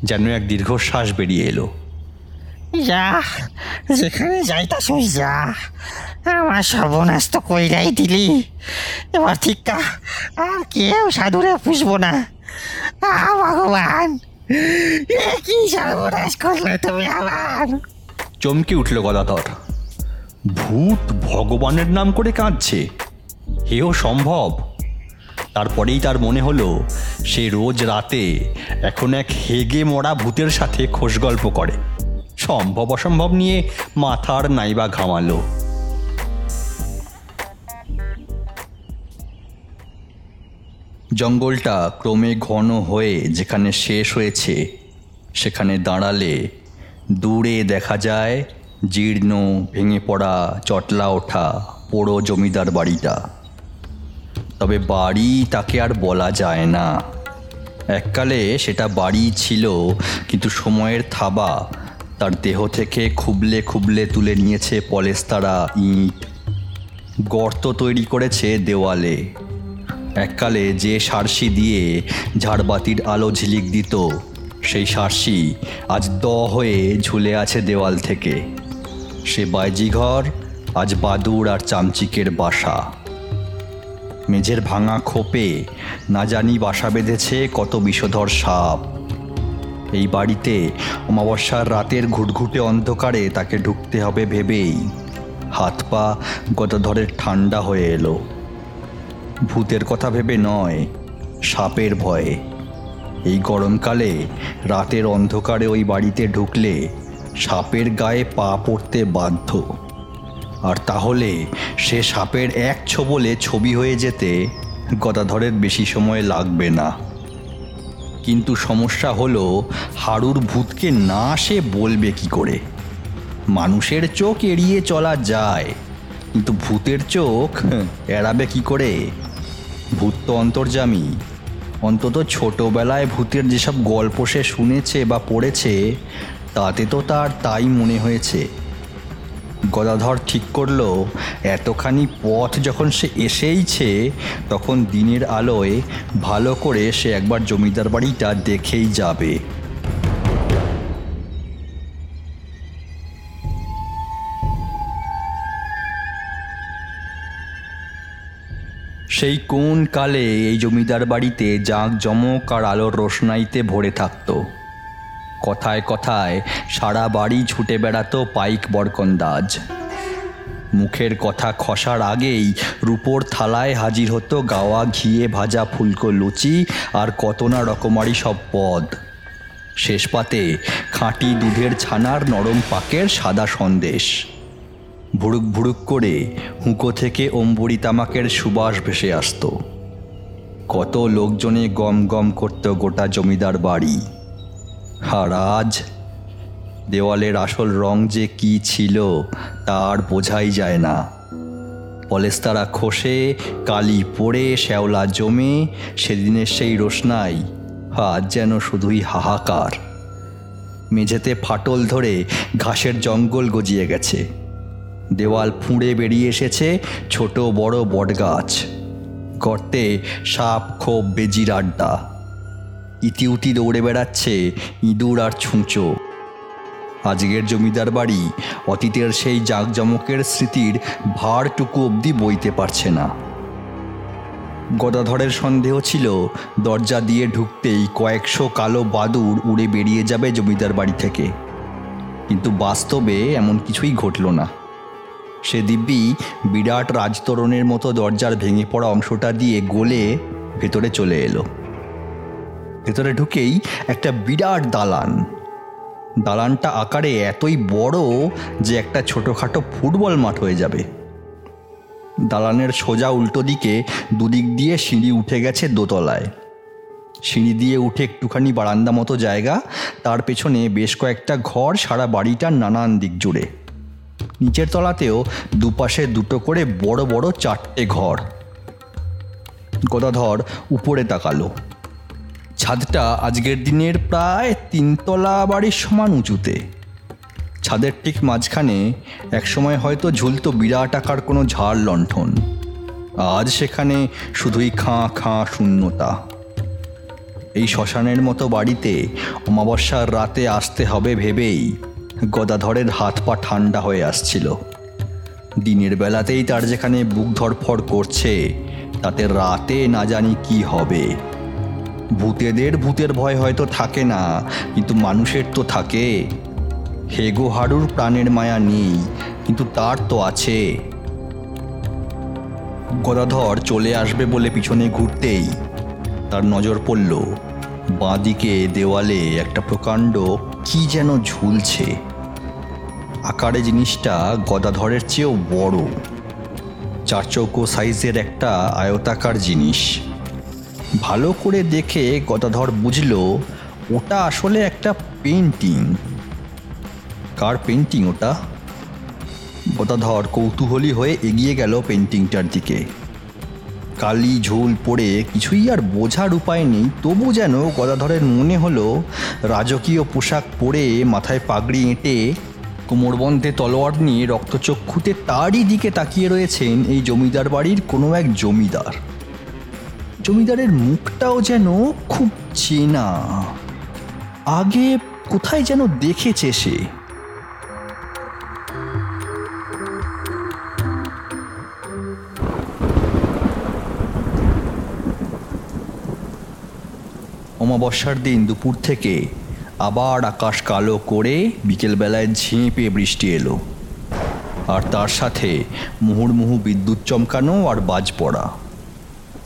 যেন এক দীর্ঘশ্বাস বেরিয়ে এলো। যা যেখানে যাইতাছই যা। আমার সর্বনাশ তো কইরাই দিলি। এবার ঠিকটা আর কেউ সাধুরে পুষবো না। আ ভগবান কি সর্বনাশ করলে তুমি আমার? চমকে উঠল গদাধর। ভূত ভগবানের নাম করে কাঁদছে। হেও সম্ভব তারপরেই তার মনে হলো, সে রোজ রাতে এখন এক হেগে মরা ভূতের সাথে খোশ গল্প করে। সম্ভব অসম্ভব নিয়ে মাথার নাইবা ঘামালো। জঙ্গলটা ক্রমে ঘন হয়ে যেখানে শেষ হয়েছে, সেখানে দাঁড়ালে দূরে দেখা যায় জীর্ণ, ভেঙে পড়া, চটলা ওঠা পোড়ো জমিদার বাড়িটা। তবে বাড়ি তাকে আর বলা যায় না। এককালে সেটা বাড়ি ছিল, কিন্তু সময়ের থাবা তার দেহ থেকে খুবলে খুবলে তুলে নিয়েছে পলেস্তারা ইট। গর্ত তৈরি করেছে দেওয়ালে। এককালে যে সারসি দিয়ে ঝাড়বাতির আলো ঝিলিক দিত, সেই সারসি আজ দ হয়ে ঝুলে আছে দেওয়াল থেকে। সে বাইজিঘর আজ বাদুর আর চামচিকের বাসা। মেঝের ভাঙা খোপে না জানি বাসা বেঁধেছে কত বিষধর সাপ। এই বাড়িতে অমাবস্যার রাতের ঘুটঘুটে অন্ধকারে তাকে ঢুকতে হবে ভেবেই হাত পা গতধরের ঠান্ডা হয়ে এলো। ভূতের কথা ভেবে নয়, সাপের ভয়ে। এই গরমকালে রাতের অন্ধকারে ওই বাড়িতে ঢুকলে সাপের গায়ে পা পড়তে বাধ্য। আর তাহলে সে সাপের এক ছোবলে ছবি হয়ে যেতে গদাধরের বেশি সময় লাগবে না। কিন্তু সমস্যা হলো, হাড়ুর ভূতকে না সে বলবে কি করে? মানুষের চোখ এড়িয়ে চলা যায়, কিন্তু ভূতের চোখ এড়াবে কি করে? ভূত তো অন্তর্জামী অন্তত ছোটবেলায় ভূতের যেসব গল্প সে শুনেছে বা পড়েছে, তাতে তো তার তাই মনে হয়েছে। গদাধর ঠিক করল, এতখানি পথ যখন সে এসেইছে, তখন দিনের আলোয় ভালো করে সে একবার জমিদার বাড়িটা দেখেই যাবে। সেই কোন কালে এই জমিদার বাড়িতে জাঁক জমক আর আলোর রোশনাইতে ভরে থাকতো? কথায় কথায় সারা বাড়ি ছুটে বেড়াতো পাইক বরকন্দাজ। মুখের কথা খসার আগেই রূপোর থালায় হাজির হতো গাওয়া ঘিয়ে ভাজা ফুলকো লুচি আর কত না রকমারি সব পদ। শেষ পাতে খাঁটি দুধের ছানার নরম পাকের সাদা সন্দেশ। ভুড়ুক ভুড়ুক করে হুঁকো থেকে অম্বুরি তামাকের সুবাস ভেসে আসতো। কত লোকজনে গম গম করতো গোটা জমিদার বাড়ি। আর আজ দেওয়ালের আসল রং যে কি ছিল তার বোঝাই যায় না। পলেস্তারা খসে, কালি পড়ে, শ্যাওলা জমে, সেদিনের সেই রোশনাই আজ যেন শুধুই হাহাকার। মেঝেতে ফাটল ধরে ঘাসের জঙ্গল গজিয়ে গেছে। দেওয়াল ফুঁড়ে বেরিয়ে এসেছে ছোট বড় বটগাছ। গর্তে সাপ খোপ বেজির আড্ডা। ইতিউতি দৌড়ে বেড়াচ্ছে ইঁদুর আর ছুঁচো। আজকের জমিদার বাড়ি অতীতের সেই জাঁকজমকের স্মৃতির ভারটুকু অবধি বইতে পারছে না। গদাধরের সন্দেহ ছিল, দরজা দিয়ে ঢুকতেই কয়েকশো কালো বাদুর উড়ে বেরিয়ে যাবে জমিদার বাড়ি থেকে। কিন্তু বাস্তবে এমন কিছুই ঘটল না। সে দিব্যি বিরাট রাজতরণের মতো দরজার ভেঙে পড়া অংশটা দিয়ে গলে ভেতরে চলে এলো। ভেতরে ঢুকেই একটা বিরাট দালান। দালানটা আকারে এতই বড় যে একটা ছোটোখাটো ফুটবল মাঠ হয়ে যাবে। দালানের সোজা উল্টো দিকে দুদিক দিয়ে সিঁড়ি উঠে গেছে দোতলায়। সিঁড়ি দিয়ে উঠে একটুখানি বারান্দা মতো জায়গা, তার পেছনে বেশ কয়েকটা ঘর সারা বাড়িটার নানান দিক জুড়ে। নিচের তলাতেও দুপাশে দুটো করে বড় বড় চারটে ঘর। গদাধর উপরে তাকালো। ছাদটা আজকের দিনের প্রায় তিনতলা বাড়ির সমান উঁচুতে। ছাদের ঠিক মাঝখানে একসময় হয়তো ঝুলতো বিরাট আকার কোনো ঝাড় লণ্ঠন। আজ সেখানে শুধুই খাঁ খাঁ শূন্যতা। এই শ্মশানের মতো বাড়িতে অমাবস্যার রাতে আসতে হবে ভেবেই গদাধরের হাত পা ঠান্ডা হয়ে আসছিল। দিনের বেলাতেই তার যেখানে বুক ধরফর করছে, তাতে রাতে না জানি কি হবে। ভূতেদের ভূতের ভয় হয়তো থাকে না, কিন্তু মানুষের তো থাকে। হেগো হাড়ুর প্রাণের মায়া নেই, কিন্তু তার তো আছে। গদাধর চলে আসবে বলে পিছনে ঘুরতেই তার নজর পড়ল। বাঁদিকে দেওয়ালে একটা প্রকাণ্ড কি যেন ঝুলছে। আকারে জিনিসটা গদাধরের চেয়েও বড়। চারচৌকো সাইজের একটা আয়তাকার জিনিস। ভালো করে দেখে গদাধর বুঝল, ওটা আসলে একটা পেন্টিং কার পেন্টিং ওটা? গদাধর কৌতূহলী হয়ে এগিয়ে গেল পেন্টিংটার দিকে। কালি ঝোল পড়ে কিছুই আর বোঝার উপায় নেই, তবু যেন গদাধরের মনে হলো, রাজকীয় পোশাক পরে মাথায় পাগড়ি এঁটে কোমরবন্ধে তলোয়ার নিয়ে রক্তচক্ষুতে তারই দিকে তাকিয়ে রয়েছেন এই জমিদার বাড়ির কোনো এক জমিদার। জমিদারের মুখটাও যেন খুব চেনা। আগে কোথায় যেন দেখেছে সে? অমাবস্যার দিন দুপুর থেকে আবার আকাশ কালো করে বিকেলবেলায় ঝেঁপে বৃষ্টি এলো। আর তার সাথে মুহুর্মুহু বিদ্যুৎ চমকানো আর বাজ পড়া।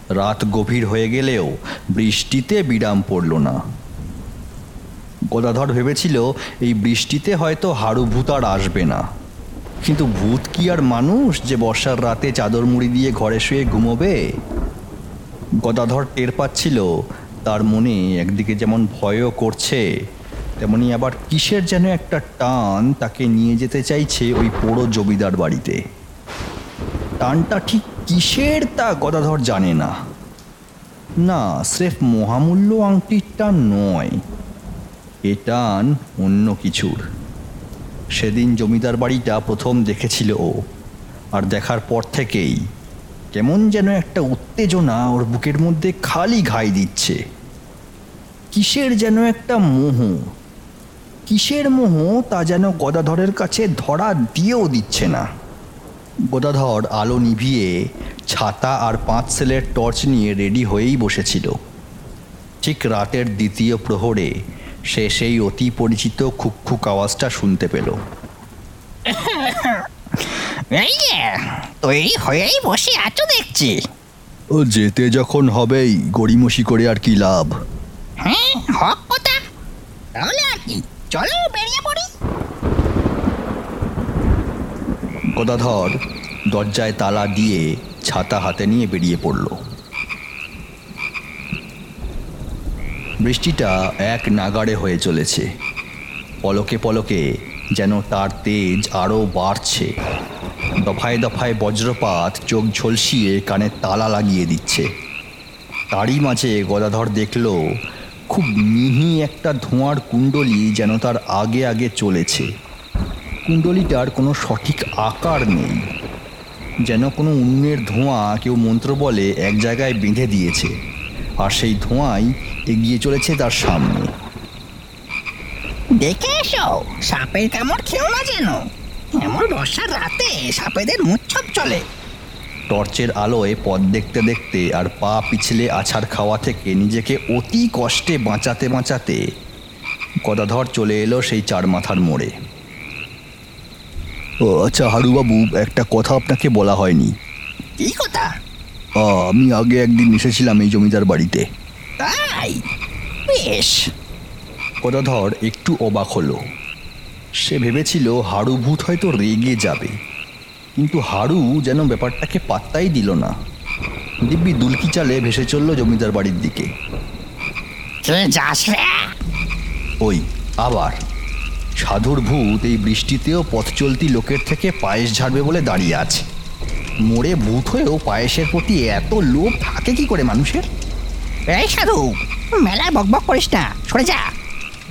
রাত গভীর হয়ে গেলেও বৃষ্টিতে বিরাম পড়ল না। গদাধর ভেবেছিল, এই বৃষ্টিতে হয়তো হাড়ু ভূত আর আসবে না। কিন্তু ভূত কি আর মানুষ যে বর্ষার রাতে চাদর মুড়ি দিয়ে ঘরে শুয়ে ঘুমোবে? গদাধর টের পাচ্ছিল, তার মনে একদিকে যেমন ভয়ও করছে, তেমনি আবার কিসের যেন একটা টান তাকে নিয়ে যেতে চাইছে ওই পোড়ো জমিদার বাড়িতে। টানটা ঠিক কিসের তা গদাধর জানে না। না, স্রেফ মহামূল্য আংটির টান নয় এ টান অন্য কিছুর। সেদিন জমিদার বাড়িটা প্রথম দেখেছিল ও, আর দেখার পর থেকেই কেমন যেন একটা উত্তেজনা ওর বুকের মধ্যে খালি ঘাই দিচ্ছে। কিসের যেন একটা মোহ, কিসের মোহ তা যেন গদাধরের কাছে ধরা দিয়েও দিচ্ছে না। গদাধর আলো নিভিয়ে ছাতা আর পাঁচ সেলের টর্চ নিয়ে রেডি হয়েই বসেছিল। ঠিক রাতের দ্বিতীয় প্রহরে সে সেই অতি পরিচিত খুকখুক আওয়াজটা শুনতে পেল। এই যে, তৈরি হয়েই বসে আছো দেখছি। ও যেতে যখন হবেই গড়িমসি করে আর কি লাভ? হ্যাঁ হক কথা। তাহলে আর কি চলো বেরিয়ে পড়ি। গদাধর দরজায় তালা দিয়ে ছাতা হাতে নিয়ে বেরিয়ে পড়ল। বৃষ্টিটা এক নাগাড়ে হয়ে চলেছে। পলকে পলকে যেন তার তেজ আরও বাড়ছে। দফায় দফায় বজ্রপাত চোখ ঝলসিয়ে কানে তালা লাগিয়ে দিচ্ছে। তারই মাঝে গদাধর দেখল, খুব মিহি একটা ধোঁয়ার কুণ্ডলি যেন তার আগে আগে চলেছে। কুণ্ডলিটার কোনো সঠিক আকার নেই। যেন কোনো উন্নের ধোঁয়া কেউ মন্ত্র বলে এক জায়গায় বেঁধে দিয়েছে আর সেই ধোঁয়াই এগিয়ে চলেছে তার সামনে। দেখে এসো সাপের কামড় খেও না যেন। এমন বর্ষার রাতে সাপেদের মুচ্ছব চলে। টর্চের আলোয় পথ দেখতে দেখতে আর পা পিছলে আছাড় খাওয়া থেকে নিজেকে অতি কষ্টে বাঁচাতে বাঁচাতে গদাধর চলে এলো সেই চার মাথার মোড়ে। আচ্ছা হারুবাবু একটা কথা আপনাকে বলা হয়নি। কি কথা? আমি আগে একদিন এসেছিলাম এই জমিদার বাড়িতে। তাই? বেশ। গদাধর একটু অবাক হলো। সে ভেবেছিল হাড়ু ভূত হয়তো রেগে যাবে। কিন্তু হাড়ু যেন ব্যাপারটাকে পাত্তাই দিল না। দিব্যি দুলকি চালে ভেসে চলল জমিদার বাড়ির দিকে। ওই আবার। সাধুর ভূত এই বৃষ্টিতেও পথ চলতি লোকের থেকে পায়েস ঝাড়বে বলে দাঁড়িয়ে আছে। মোড়ে ভূত হয়েও পায়েসের প্রতি এত লোভ থাকে কি করে মানুষের? এই সাধু মেলায় বকবক করিস না সরে যা।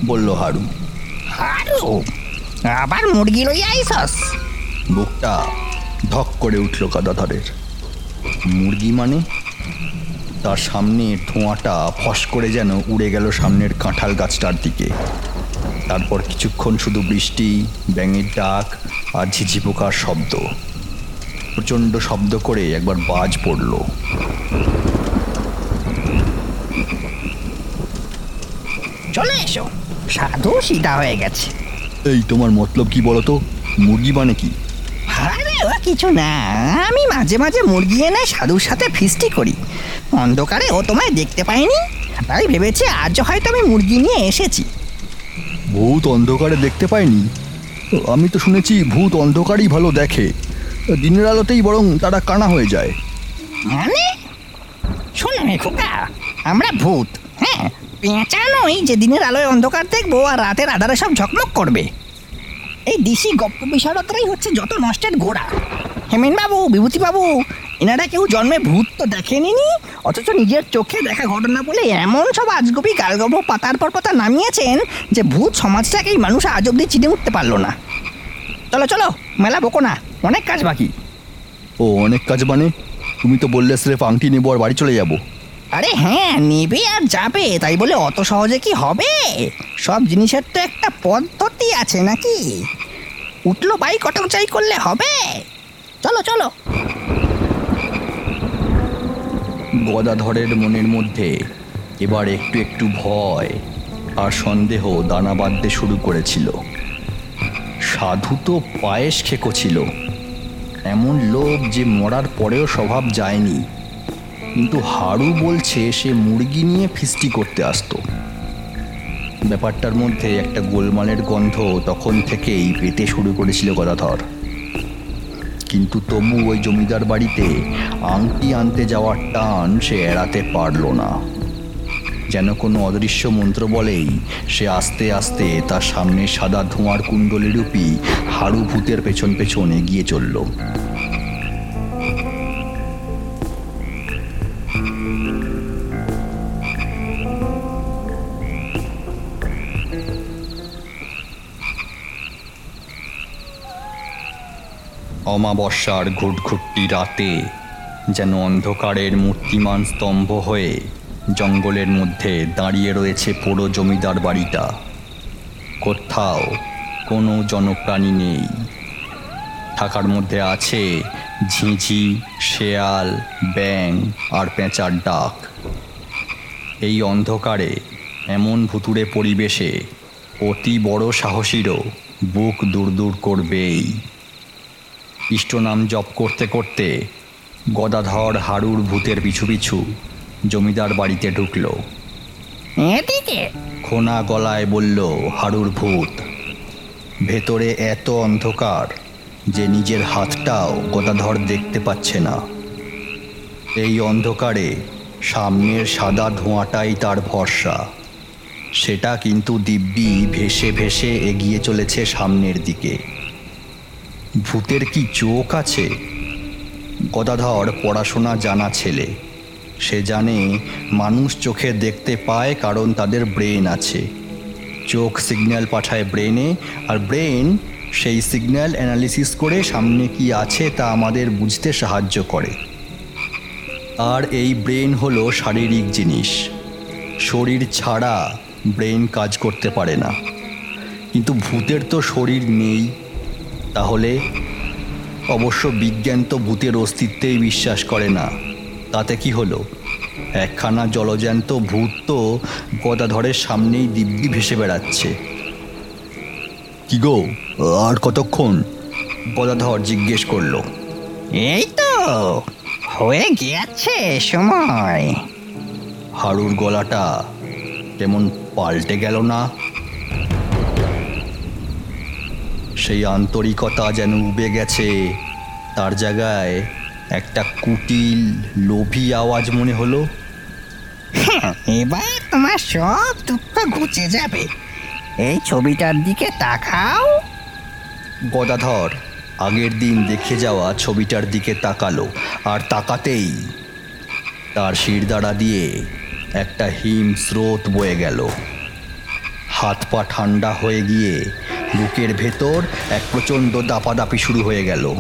বলল হাড়ু আরও আবার মুরগি লই আইসস। বুকটা ধক করে উঠল গদাধরের মুরগি মানে? তার সামনে ধোঁয়াটা ফস করে যেন উড়ে গেল সামনের কাঁঠাল গাছটার দিকে। তারপর কিছুক্ষণ শুধু বৃষ্টি ব্যাঙের ডাক আর ঝিঝি পোকার শব্দ। প্রচণ্ড শব্দ করে একবার বাজ পড়ল। চলে এসো। সাধু সিধা হয়ে গেছে। এই তোমার মতলব কি বলো তো মুরগি মানে কি? আরে ও কিছু না। আমি মাঝে মাঝে মুরগি এনে সাধুর সাথে ফিস্টি করি। অন্ধকারে ও তোমায় দেখতে পাইনি তাই ভেবেছি আজ হয়তো আমি মুরগি নিয়ে এসেছি। ভূত অন্ধকারে দেখতে পায়নি আমি তো শুনেছি ভূত অন্ধকারই ভালো দেখে। দিনের আলোতেই বরং তারা কানা হয়ে যায়। মানে? আমরা ভূত হ্যাঁ? পেঁচা নই যে দিনের আলোয় অন্ধকার দেখব আর রাতের আধারে সব ঝকমক করবে। এই দিশি গপ্প বিশারদরাই হচ্ছে যত নষ্টের গোড়া হেমেন বাবু বিভূতি বাবু এনারা কেউ জন্মে ভূত তো দেখেনি নি, অথচ নিজের চোখে দেখা ঘটনা বলে এমন সব আজগবি গালগল্প পাতার পর পাতা নামিয়েছেন যে ভূত সমাজটাকেই মানুষ আজ অব্দি চিনে উঠতে পারল না। চলো চলো মেলা বকো না অনেক কাজ বাকি। ও অনেক কাজ মানে? তুমি তো বললে স্রেফ আংটি নেব আর বাড়ি চলে যাব। আরে হ্যাঁ নেবে আর যাবে তাই বলে অত সহজে কি হবে? সব জিনিসের তো একটা পদ্ধতি আছে নাকি? উঠল বাইক অটকচাই করলে হবে। চলো চলো। গদাধরের মনের মধ্যে এবার একটু একটু ভয় আর সন্দেহ দানা বাঁধতে শুরু করেছিল। সাধু তো পায়েস খেকো ছিল এমন লোক যে মরার পরেও স্বভাব যায়নি। কিন্তু হাড়ু বলছে সে মুরগি নিয়ে ফিস্টি করতে আসতো। ব্যাপারটার মধ্যে একটা গোলমালের গন্ধ তখন থেকেই পেতে শুরু করেছিল গদাধর। কিন্তু তবু ওই জমিদার বাড়িতে আংটি আনতে যাওয়ার টান সে এড়াতে পারল না। যেন কোনো অদৃশ্য মন্ত্র বলেই সে আস্তে আস্তে তার সামনে সাদা ধোঁয়ার কুণ্ডলী রূপী হাড়ু ভূতের পেছন পেছন এগিয়ে চলল। অমাবস্যার ঘুটঘুটটি রাতে যেন অন্ধকারের মূর্তিমান স্তম্ভ হয়ে জঙ্গলের মধ্যে দাঁড়িয়ে রয়েছে পুরো জমিদার বাড়িটা। কোথাও কোনো জনপ্রাণী নেই। থাকার মধ্যে আছে ঝিঁঝি, শেয়াল ব্যাং আর পেঁচার ডাক। এই অন্ধকারে এমন ভুতুড়ে পরিবেশে অতি বড় সাহসীরও বুক দূর দূর করবেই। ইষ্টনাম জপ করতে করতে গদাধর হাড়ুর ভূতের পিছু পিছু জমিদার বাড়িতে ঢুকলো। এদিকে? খোনা গলায় বলল হাড়ুর ভূত ভেতরে এত অন্ধকার যে নিজের হাতটাও গদাধর দেখতে পাচ্ছে না। এই অন্ধকারে সামনের সাদা ধোঁয়াটাই তার ভরসা। সেটা কিন্তু দিব্যি ভেসে ভেসে এগিয়ে চলেছে সামনের দিকে। ভূতের কি চোখ আছে? গদাধর পড়াশোনা জানা ছেলে। সে জানে মানুষ চোখে দেখতে পায় কারণ তাদের ব্রেন আছে। চোখ সিগন্যাল পাঠায় ব্রেনে, আর ব্রেন সেই সিগন্যাল অ্যানালিসিস করে সামনে কি আছে তা আমাদের বুঝতে সাহায্য করে। আর এই ব্রেন হলো শারীরিক জিনিস। শরীর ছাড়া ব্রেন কাজ করতে পারে না। কিন্তু ভূতের তো শরীর নেই। তাহলে? অবশ্য বিজ্ঞান তো ভূতের অস্তিত্বেই বিশ্বাস করে না। তাতে কি হলো? একখানা জলজ্যান্ত ভূত তো গদাধরের সামনেই দিব্যি ভেসে বেড়াচ্ছে। কি গো আর কতক্ষণ? গদাধর জিজ্ঞেস করল এই তো হয়ে গিয়েছে সময়। হাড়ুর গলাটা কেমন পাল্টে গেল না? সেই আন্তরিকতা যেন উবে গেছে। তার জায়গায় একটা কুটিল লোভী আওয়াজ মনে হলো। হ্যাঁ, এবার তোমার সব দুঃখ ঘুচে যাবে। এই ছবিটার দিকে তাকাও। গদাধর আগের দিন দেখে যাওয়া ছবিটার দিকে তাকালো আর তাকাতেই তার শিরদাঁড়া দিয়ে একটা হিম স্রোত বয়ে গেল। হাত পা ঠান্ডা হয়ে গিয়ে বুকের ভেতর এক প্রচণ্ড দাপাদাপি শুরু হয়ে গেল।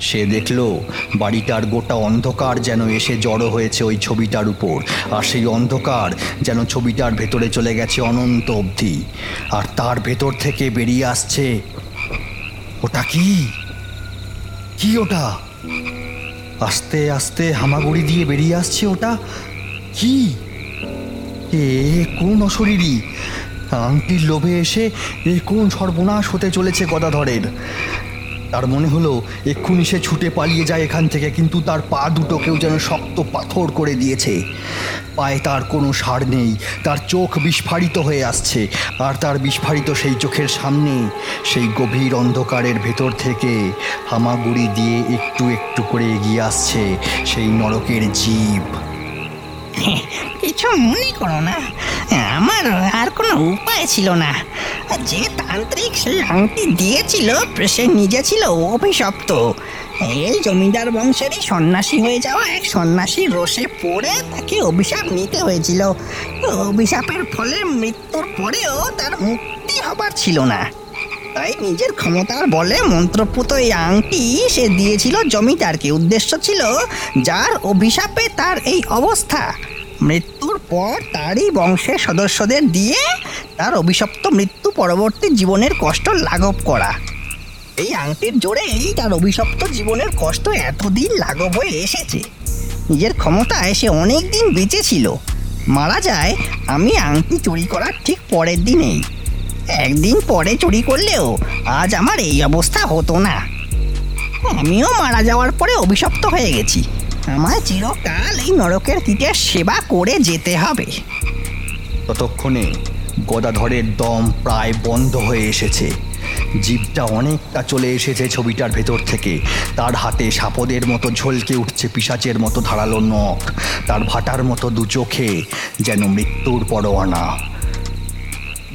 সে দেখল, বাড়িটার গোটা অন্ধকার যেন এসে জড়ো হয়েছে ওই ছবিটার উপর, আর সেই অন্ধকার যেন ছবিটার ভেতরে চলে গেছে অনন্ত অবধি। আর তার ভেতর থেকে বেরিয়ে আসছে, ওটা কি? কি ওটা? আস্তে আস্তে হামাগুড়ি দিয়ে বেরিয়ে আসছে ওটা? কি? এ কোন অশরীরী? আংটির লোভে এসে এ কোন সর্বনাশ হতে চলেছে গদাধরের? তার মনে হলো, এক্ষুনি সে ছুটে পালিয়ে যায় এখান থেকে, কিন্তু তার পা দুটো কেউ যেন শক্ত পাথর করে দিয়েছে। পায়ে তার কোনো সার নেই, তার চোখ বিস্ফারিত হয়ে আসছে, আর তার বিস্ফারিত সেই চোখের সামনে, সেই গভীর অন্ধকারের ভেতর থেকে হামাগুড়ি দিয়ে একটু একটু করে এগিয়ে আসছে সেই নরকের জীব। কিছু মনে করো না। আমার আর কোনো উপায় ছিল না। যে তান্ত্রিক সেই আংটি দিয়েছিল, সে নিজে ছিল অভিশপ্ত। এই জমিদার বংশেরই সন্ন্যাসী হয়ে যাওয়া এক সন্ন্যাসীর রোষে পড়ে তাকে অভিশাপ নিতে হয়েছিল। অভিশাপের ফলে মৃত্যুর পরেও তার মুক্তি হবার ছিল না। তাই নিজের ক্ষমতার বলে মন্ত্রপুত এই আংটি সে দিয়েছিল জমিদারকে। উদ্দেশ্য ছিল, যার অভিশাপে তার এই অবস্থা। মৃত্যুর পর তারই বংশের সদস্যদের দিয়ে তার অভিশপ্ত মৃত্যু পরবর্তী জীবনের কষ্ট লাঘব করা। এই আংটির জোরেই তার অভিশপ্ত জীবনের কষ্ট এতদিন লাঘব হয়ে এসেছে। নিজের ক্ষমতায় সে অনেক দিন বেঁচে ছিল। মারা যায়, আমি আংটি চুরি করার ঠিক পরের দিনেই। একদিন পরে চুরি করলেও আজ আমার এই অবস্থা হতো না। আমিও মারা যাওয়ার পরে অভিশপ্ত হয়ে গেছি। আমার চিরকাল এই নরকের কীটের সেবা করে যেতে হবে। ততক্ষণে গদাধরের দম প্রায় বন্ধ হয়ে এসেছে। জীবটা অনেকটা চলে এসেছে ছবিটার ভেতর থেকে। তার হাতে সাপদের মতো ঝলকে উঠছে পিসাচের মতো ধারালো নখ। তার ভাটার মতো দু চোখে যেন মৃত্যুর পরোয়ানা।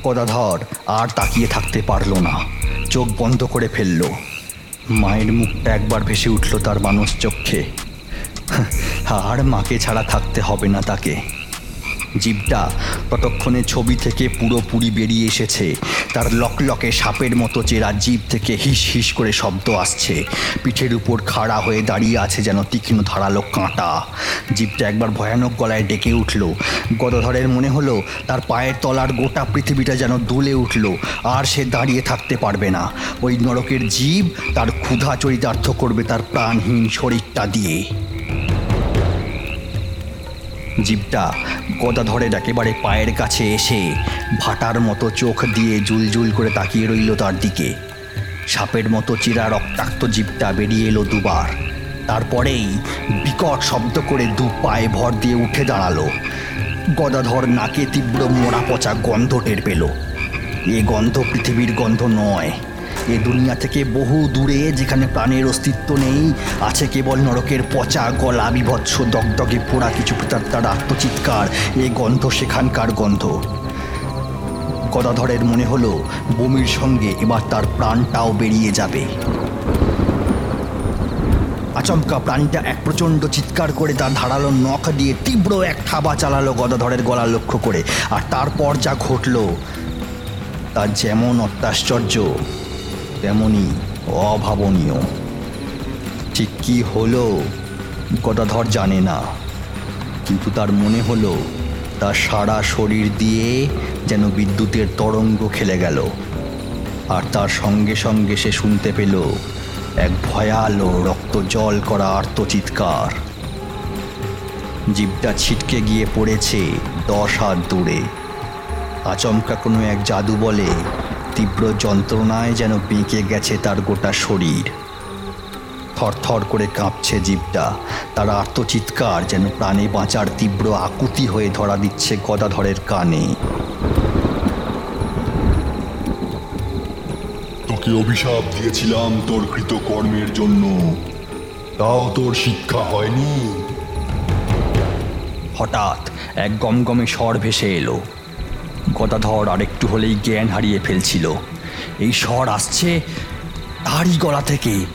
গদাধর আর তাকিয়ে থাকতে পারল না। চোখ বন্ধ করে ফেলল। মায়ের মুখটা একবার ভেসে উঠল তার মানুষ চক্ষে। আর মাকে ছাড়া থাকতে হবে না তাকে। জীবটা ততক্ষণে ছবি থেকে পুরোপুরি বেরিয়ে এসেছে। তার লকলকে সাপের মতো চেরা জীব থেকে হিস হিস করে শব্দ আসছে। পিঠের উপর খাড়া হয়ে দাঁড়িয়ে আছে যেন তীক্ষ্ণ ধারালো কাঁটা। জীবটা একবার ভয়ানক গলায় ডেকে উঠল। গদধরের মনে হলো, তার পায়ের তলার গোটা পৃথিবীটা যেন দুলে উঠল, আর সে দাঁড়িয়ে থাকতে পারবে না। ওই নরকের জীব তার ক্ষুধা চরিতার্থ করবে তার প্রাণহীন শরীরটা দিয়ে। জীবটা গদাধরের একেবারে পায়ের কাছে এসে ভাটার মতো চোখ দিয়ে জুলজুল করে তাকিয়ে রইল তার দিকে। সাপের মতো চিরা রক্তাক্ত জীবটা বেরিয়ে এলো দুবার। তারপরেই বিকট শব্দ করে দু পায়ে ভর দিয়ে উঠে দাঁড়াল। গদাধর নাকে তীব্র মোড়া পচা গন্ধ টের পেল। এ গন্ধ পৃথিবীর গন্ধ নয় এ দুনিয়া থেকে বহু দূরে যেখানে প্রাণের অস্তিত্ব নেই, আছে কেবল নরকের পচা গলা, বিভৎস দগদগে পোড়া কিছু তার আত্মচিৎকার। এ গন্ধ সেখানকার গন্ধ। গদাধরের মনে হলো, বমির সঙ্গে এবার তার প্রাণটাও বেরিয়ে যাবে। আচমকা প্রাণীটা এক প্রচণ্ড চিৎকার করে তার ধারালো নখ দিয়ে তীব্র এক থাবা চালালো গদাধরের গলা লক্ষ্য করে। আর তারপর যা ঘটলো, তার যেমন অত্যাশ্চর্য তেমনি অভাবনীয়। ঠিক কি হলো? গদাধর জানে না। কিন্তু তার মনে হলো, তার সারা শরীর দিয়ে যেন বিদ্যুতের তরঙ্গ খেলে গেল। আর তার সঙ্গে সঙ্গে সে শুনতে পেল এক ভয়ালো রক্ত জল করা আর্তচিৎকার। জীবটা ছিটকে গিয়ে পড়েছে দশ হাত দূরে। আচমকা কোনো এক জাদু বলে তীব্র যন্ত্রণায় যেন বেঁকে গেছে তার গোটা শরীর। থরথর করে কাঁপছে জীবটা। তার আর্তচিৎকার যেন প্রাণে বাঁচার তীব্র আকুতি হয়ে ধরা দিচ্ছে গদাধরের কানে। তোকে অভিশাপ দিয়েছিলাম তোর কৃতকর্মের জন্য। তাও তোর শিক্ষা হয়নি। হঠাৎ এক গমগমে স্বর ভেসে এলো। গদাধর আর একটু হলেই জ্ঞান হারিয়ে ফেলছিল। এই স্বর আসছে তারই গলা থেকে।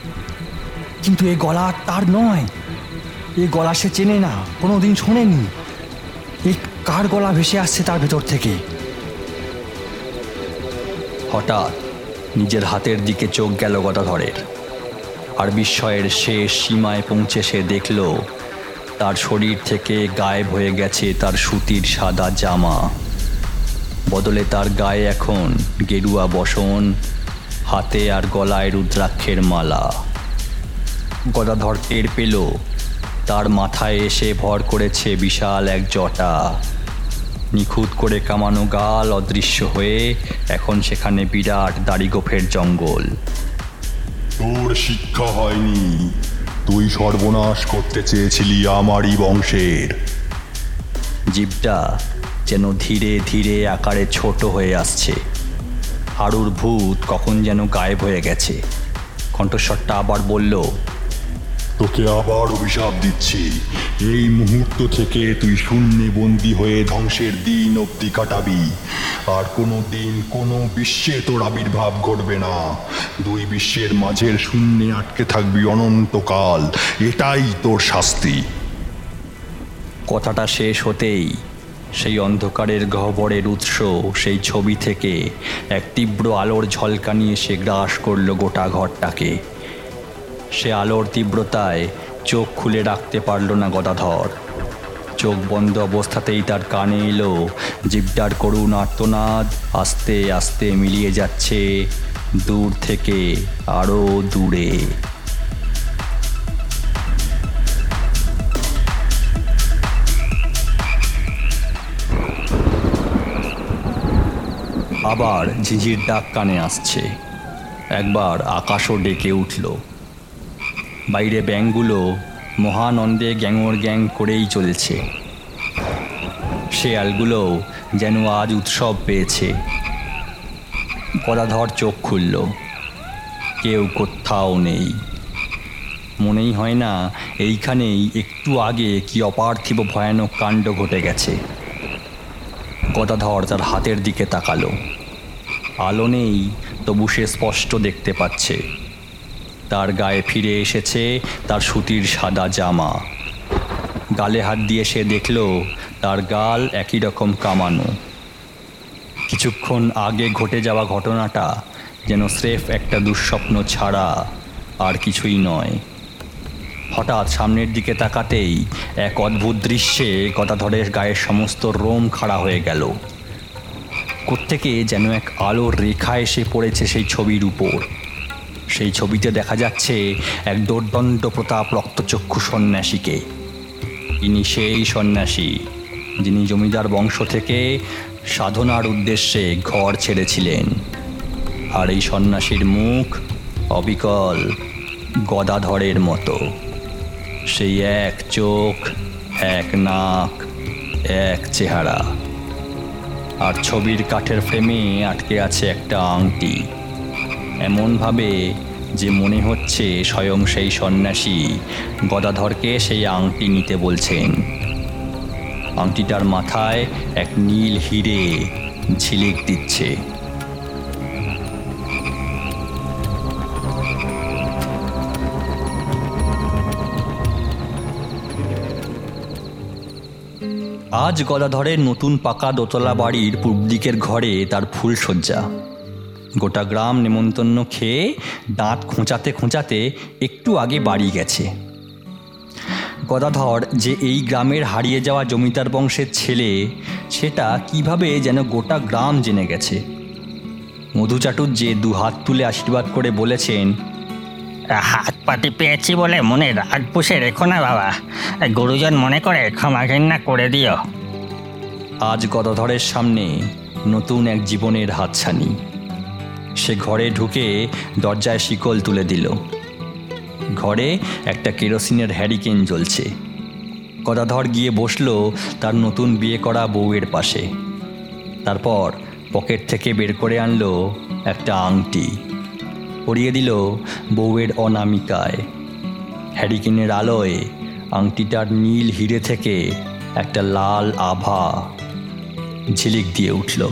কিন্তু এ গলা তার নয়। এই গলা সে চেনে না কোনো দিন শোনেনি। এই কার গলা ভেসে আসছে তার ভেতর থেকে? হঠাৎ নিজের হাতের দিকে চোখ গেল গদাধরের আর বিস্ময়ের শেষ সীমায় পৌঁছে সে দেখল, তার শরীর থেকে গায়েব হয়ে গেছে তার সুতির সাদা জামা। বদলে তার গায়ে এখন গেরুয়া বসন হাতে আর গলায় রুদ্রাক্ষের মালা। গদাধর টের পেল তার মাথায় এসে ভর করেছে বিশাল এক জটা। নিখুঁত করে কামানো গাল অদৃশ্য হয়ে এখন সেখানে বিরাট দাড়িগোফের জঙ্গল। তোর শিক্ষা হয়নি তুই সর্বনাশ করতে চেয়েছিলি আমারই বংশের। জীবটা যেন ধীরে ধীরে আকারে ছোট হয়ে আসছে। হাড়ুর ভূত কখন যেন গায়েব হয়ে গেছে। কণ্ঠস্বরটা আবার বলল তোকে আবার অভিশাপ দিচ্ছি। এই মুহূর্ত থেকে তুই শূন্যে বন্দি হয়ে ধ্বংসের দিন অব্দি কাটাবি। আর কোনো দিন কোনো বিশ্বে তোর আবির্ভাব ঘটবে না। দুই বিশ্বের মাঝের শূন্যে আটকে থাকবি অনন্তকাল। এটাই তোর শাস্তি। কথাটা শেষ হতেই সেই অন্ধকারের গহ্বরের উৎস, সেই ছবি থেকে এক তীব্র আলোর ঝলকানি এসে গ্রাস করল গোটা ঘরটাকে। সে আলোর তীব্রতায় চোখ খুলে রাখতে পারল না গদাধর। চোখ বন্ধ অবস্থাতেই তার কানে এলো জিবটার করুণ আর্তনাদ, আস্তে আস্তে মিলিয়ে যাচ্ছে দূর থেকে আরও দূরে। আবার ঝিঝির ডাক কানে আসছে। একবার আকাশও ডেকে উঠল। বাইরে ব্যাঙগুলো মহানন্দে গ্যাঙর গ্যাং করেই চলছে। শেয়ালগুলো যেন আজ উৎসব পেয়েছে। গদাধর চোখ খুলল। কেউ কোথাও নেই। মনেই হয় না, এইখানেই একটু আগে কি অপার্থিব ভয়ানক কাণ্ড ঘটে গেছে। গদাধর তার হাতের দিকে তাকালো। আলো নেই, তবু সে স্পষ্ট দেখতে পাচ্ছে। তার গায়ে ফিরে এসেছে তার সুতির সাদা জামা। গালে হাত দিয়ে সে দেখল, তার গাল একই রকম কামানো। কিছুক্ষণ আগে ঘটে যাওয়া ঘটনাটা যেন স্রেফ একটা দুঃস্বপ্ন ছাড়া আর কিছুই নয়। হঠাৎ সামনের দিকে তাকাতেই এক অদ্ভুত দৃশ্যে গদাধরের গায়ের সমস্ত রোম খাড়া হয়ে গেল। কোত্থেকে যেন এক আলোর রেখা এসে পড়েছে সেই ছবির উপর। সেই ছবিতে দেখা যাচ্ছে এক দোর্দণ্ড প্রতাপ রক্তচক্ষু সন্ন্যাসীকে। ইনি সেই সন্ন্যাসী, যিনি জমিদার বংশ থেকে সাধনার উদ্দেশ্যে ঘর ছেড়েছিলেন। আর এই সন্ন্যাসীর মুখ অবিকল গদাধরের মতো। সেই এক চোখ, এক নাক, এক চেহারা। আর ছবির কাঠের ফ্রেমে আটকে আছে একটা আংটি। এমনভাবে যে মনে হচ্ছে স্বয়ং সেই সন্ন্যাসী গদাধরকে সেই আংটি নিতে বলছেন। আংটিটার মাথায় এক নীল হিরে ঝিলিক দিচ্ছে। আজ গদাধরের নতুন পাকা দোতলা বাড়ির পূর্ব দিকের ঘরে তার ফুলশয্যা। গোটা গ্রাম নেমন্তন্ন খেয়ে দাঁত খোঁচাতে খোঁচাতে একটু আগে বাড়ি গেছে। গদাধর যে এই গ্রামের হারিয়ে যাওয়া জমিদার বংশের ছেলে, সেটা কীভাবে যেন গোটা গ্রাম জেনে গেছে। মধু চাটুর্যে দু হাত তুলে আশীর্বাদ করে বলেছেন হাত পাটি পেয়েছি বলে মনে রাগ পুষে রেখো না বাবা। গুরুজন মনে করে ক্ষমা ঘৃণা করে দিও। আজ গদাধরের সামনে নতুন এক জীবনের হাতছানি। সে ঘরে ঢুকে দরজায় শিকল তুলে দিল। ঘরে একটা কেরোসিনের হ্যারিকেন জ্বলছে। গদাধর গিয়ে বসল তার নতুন বিয়ে করা বউয়ের পাশে। তারপর পকেট থেকে বের করে আনলো একটা আংটি। পরিয়ে দিল বউয়ের অনামিকায়। হ্যারিকেনের আলোয় আংটিটার নীল হিরে থেকে একটা লাল আভা ঝিলিক দিয়ে উঠল।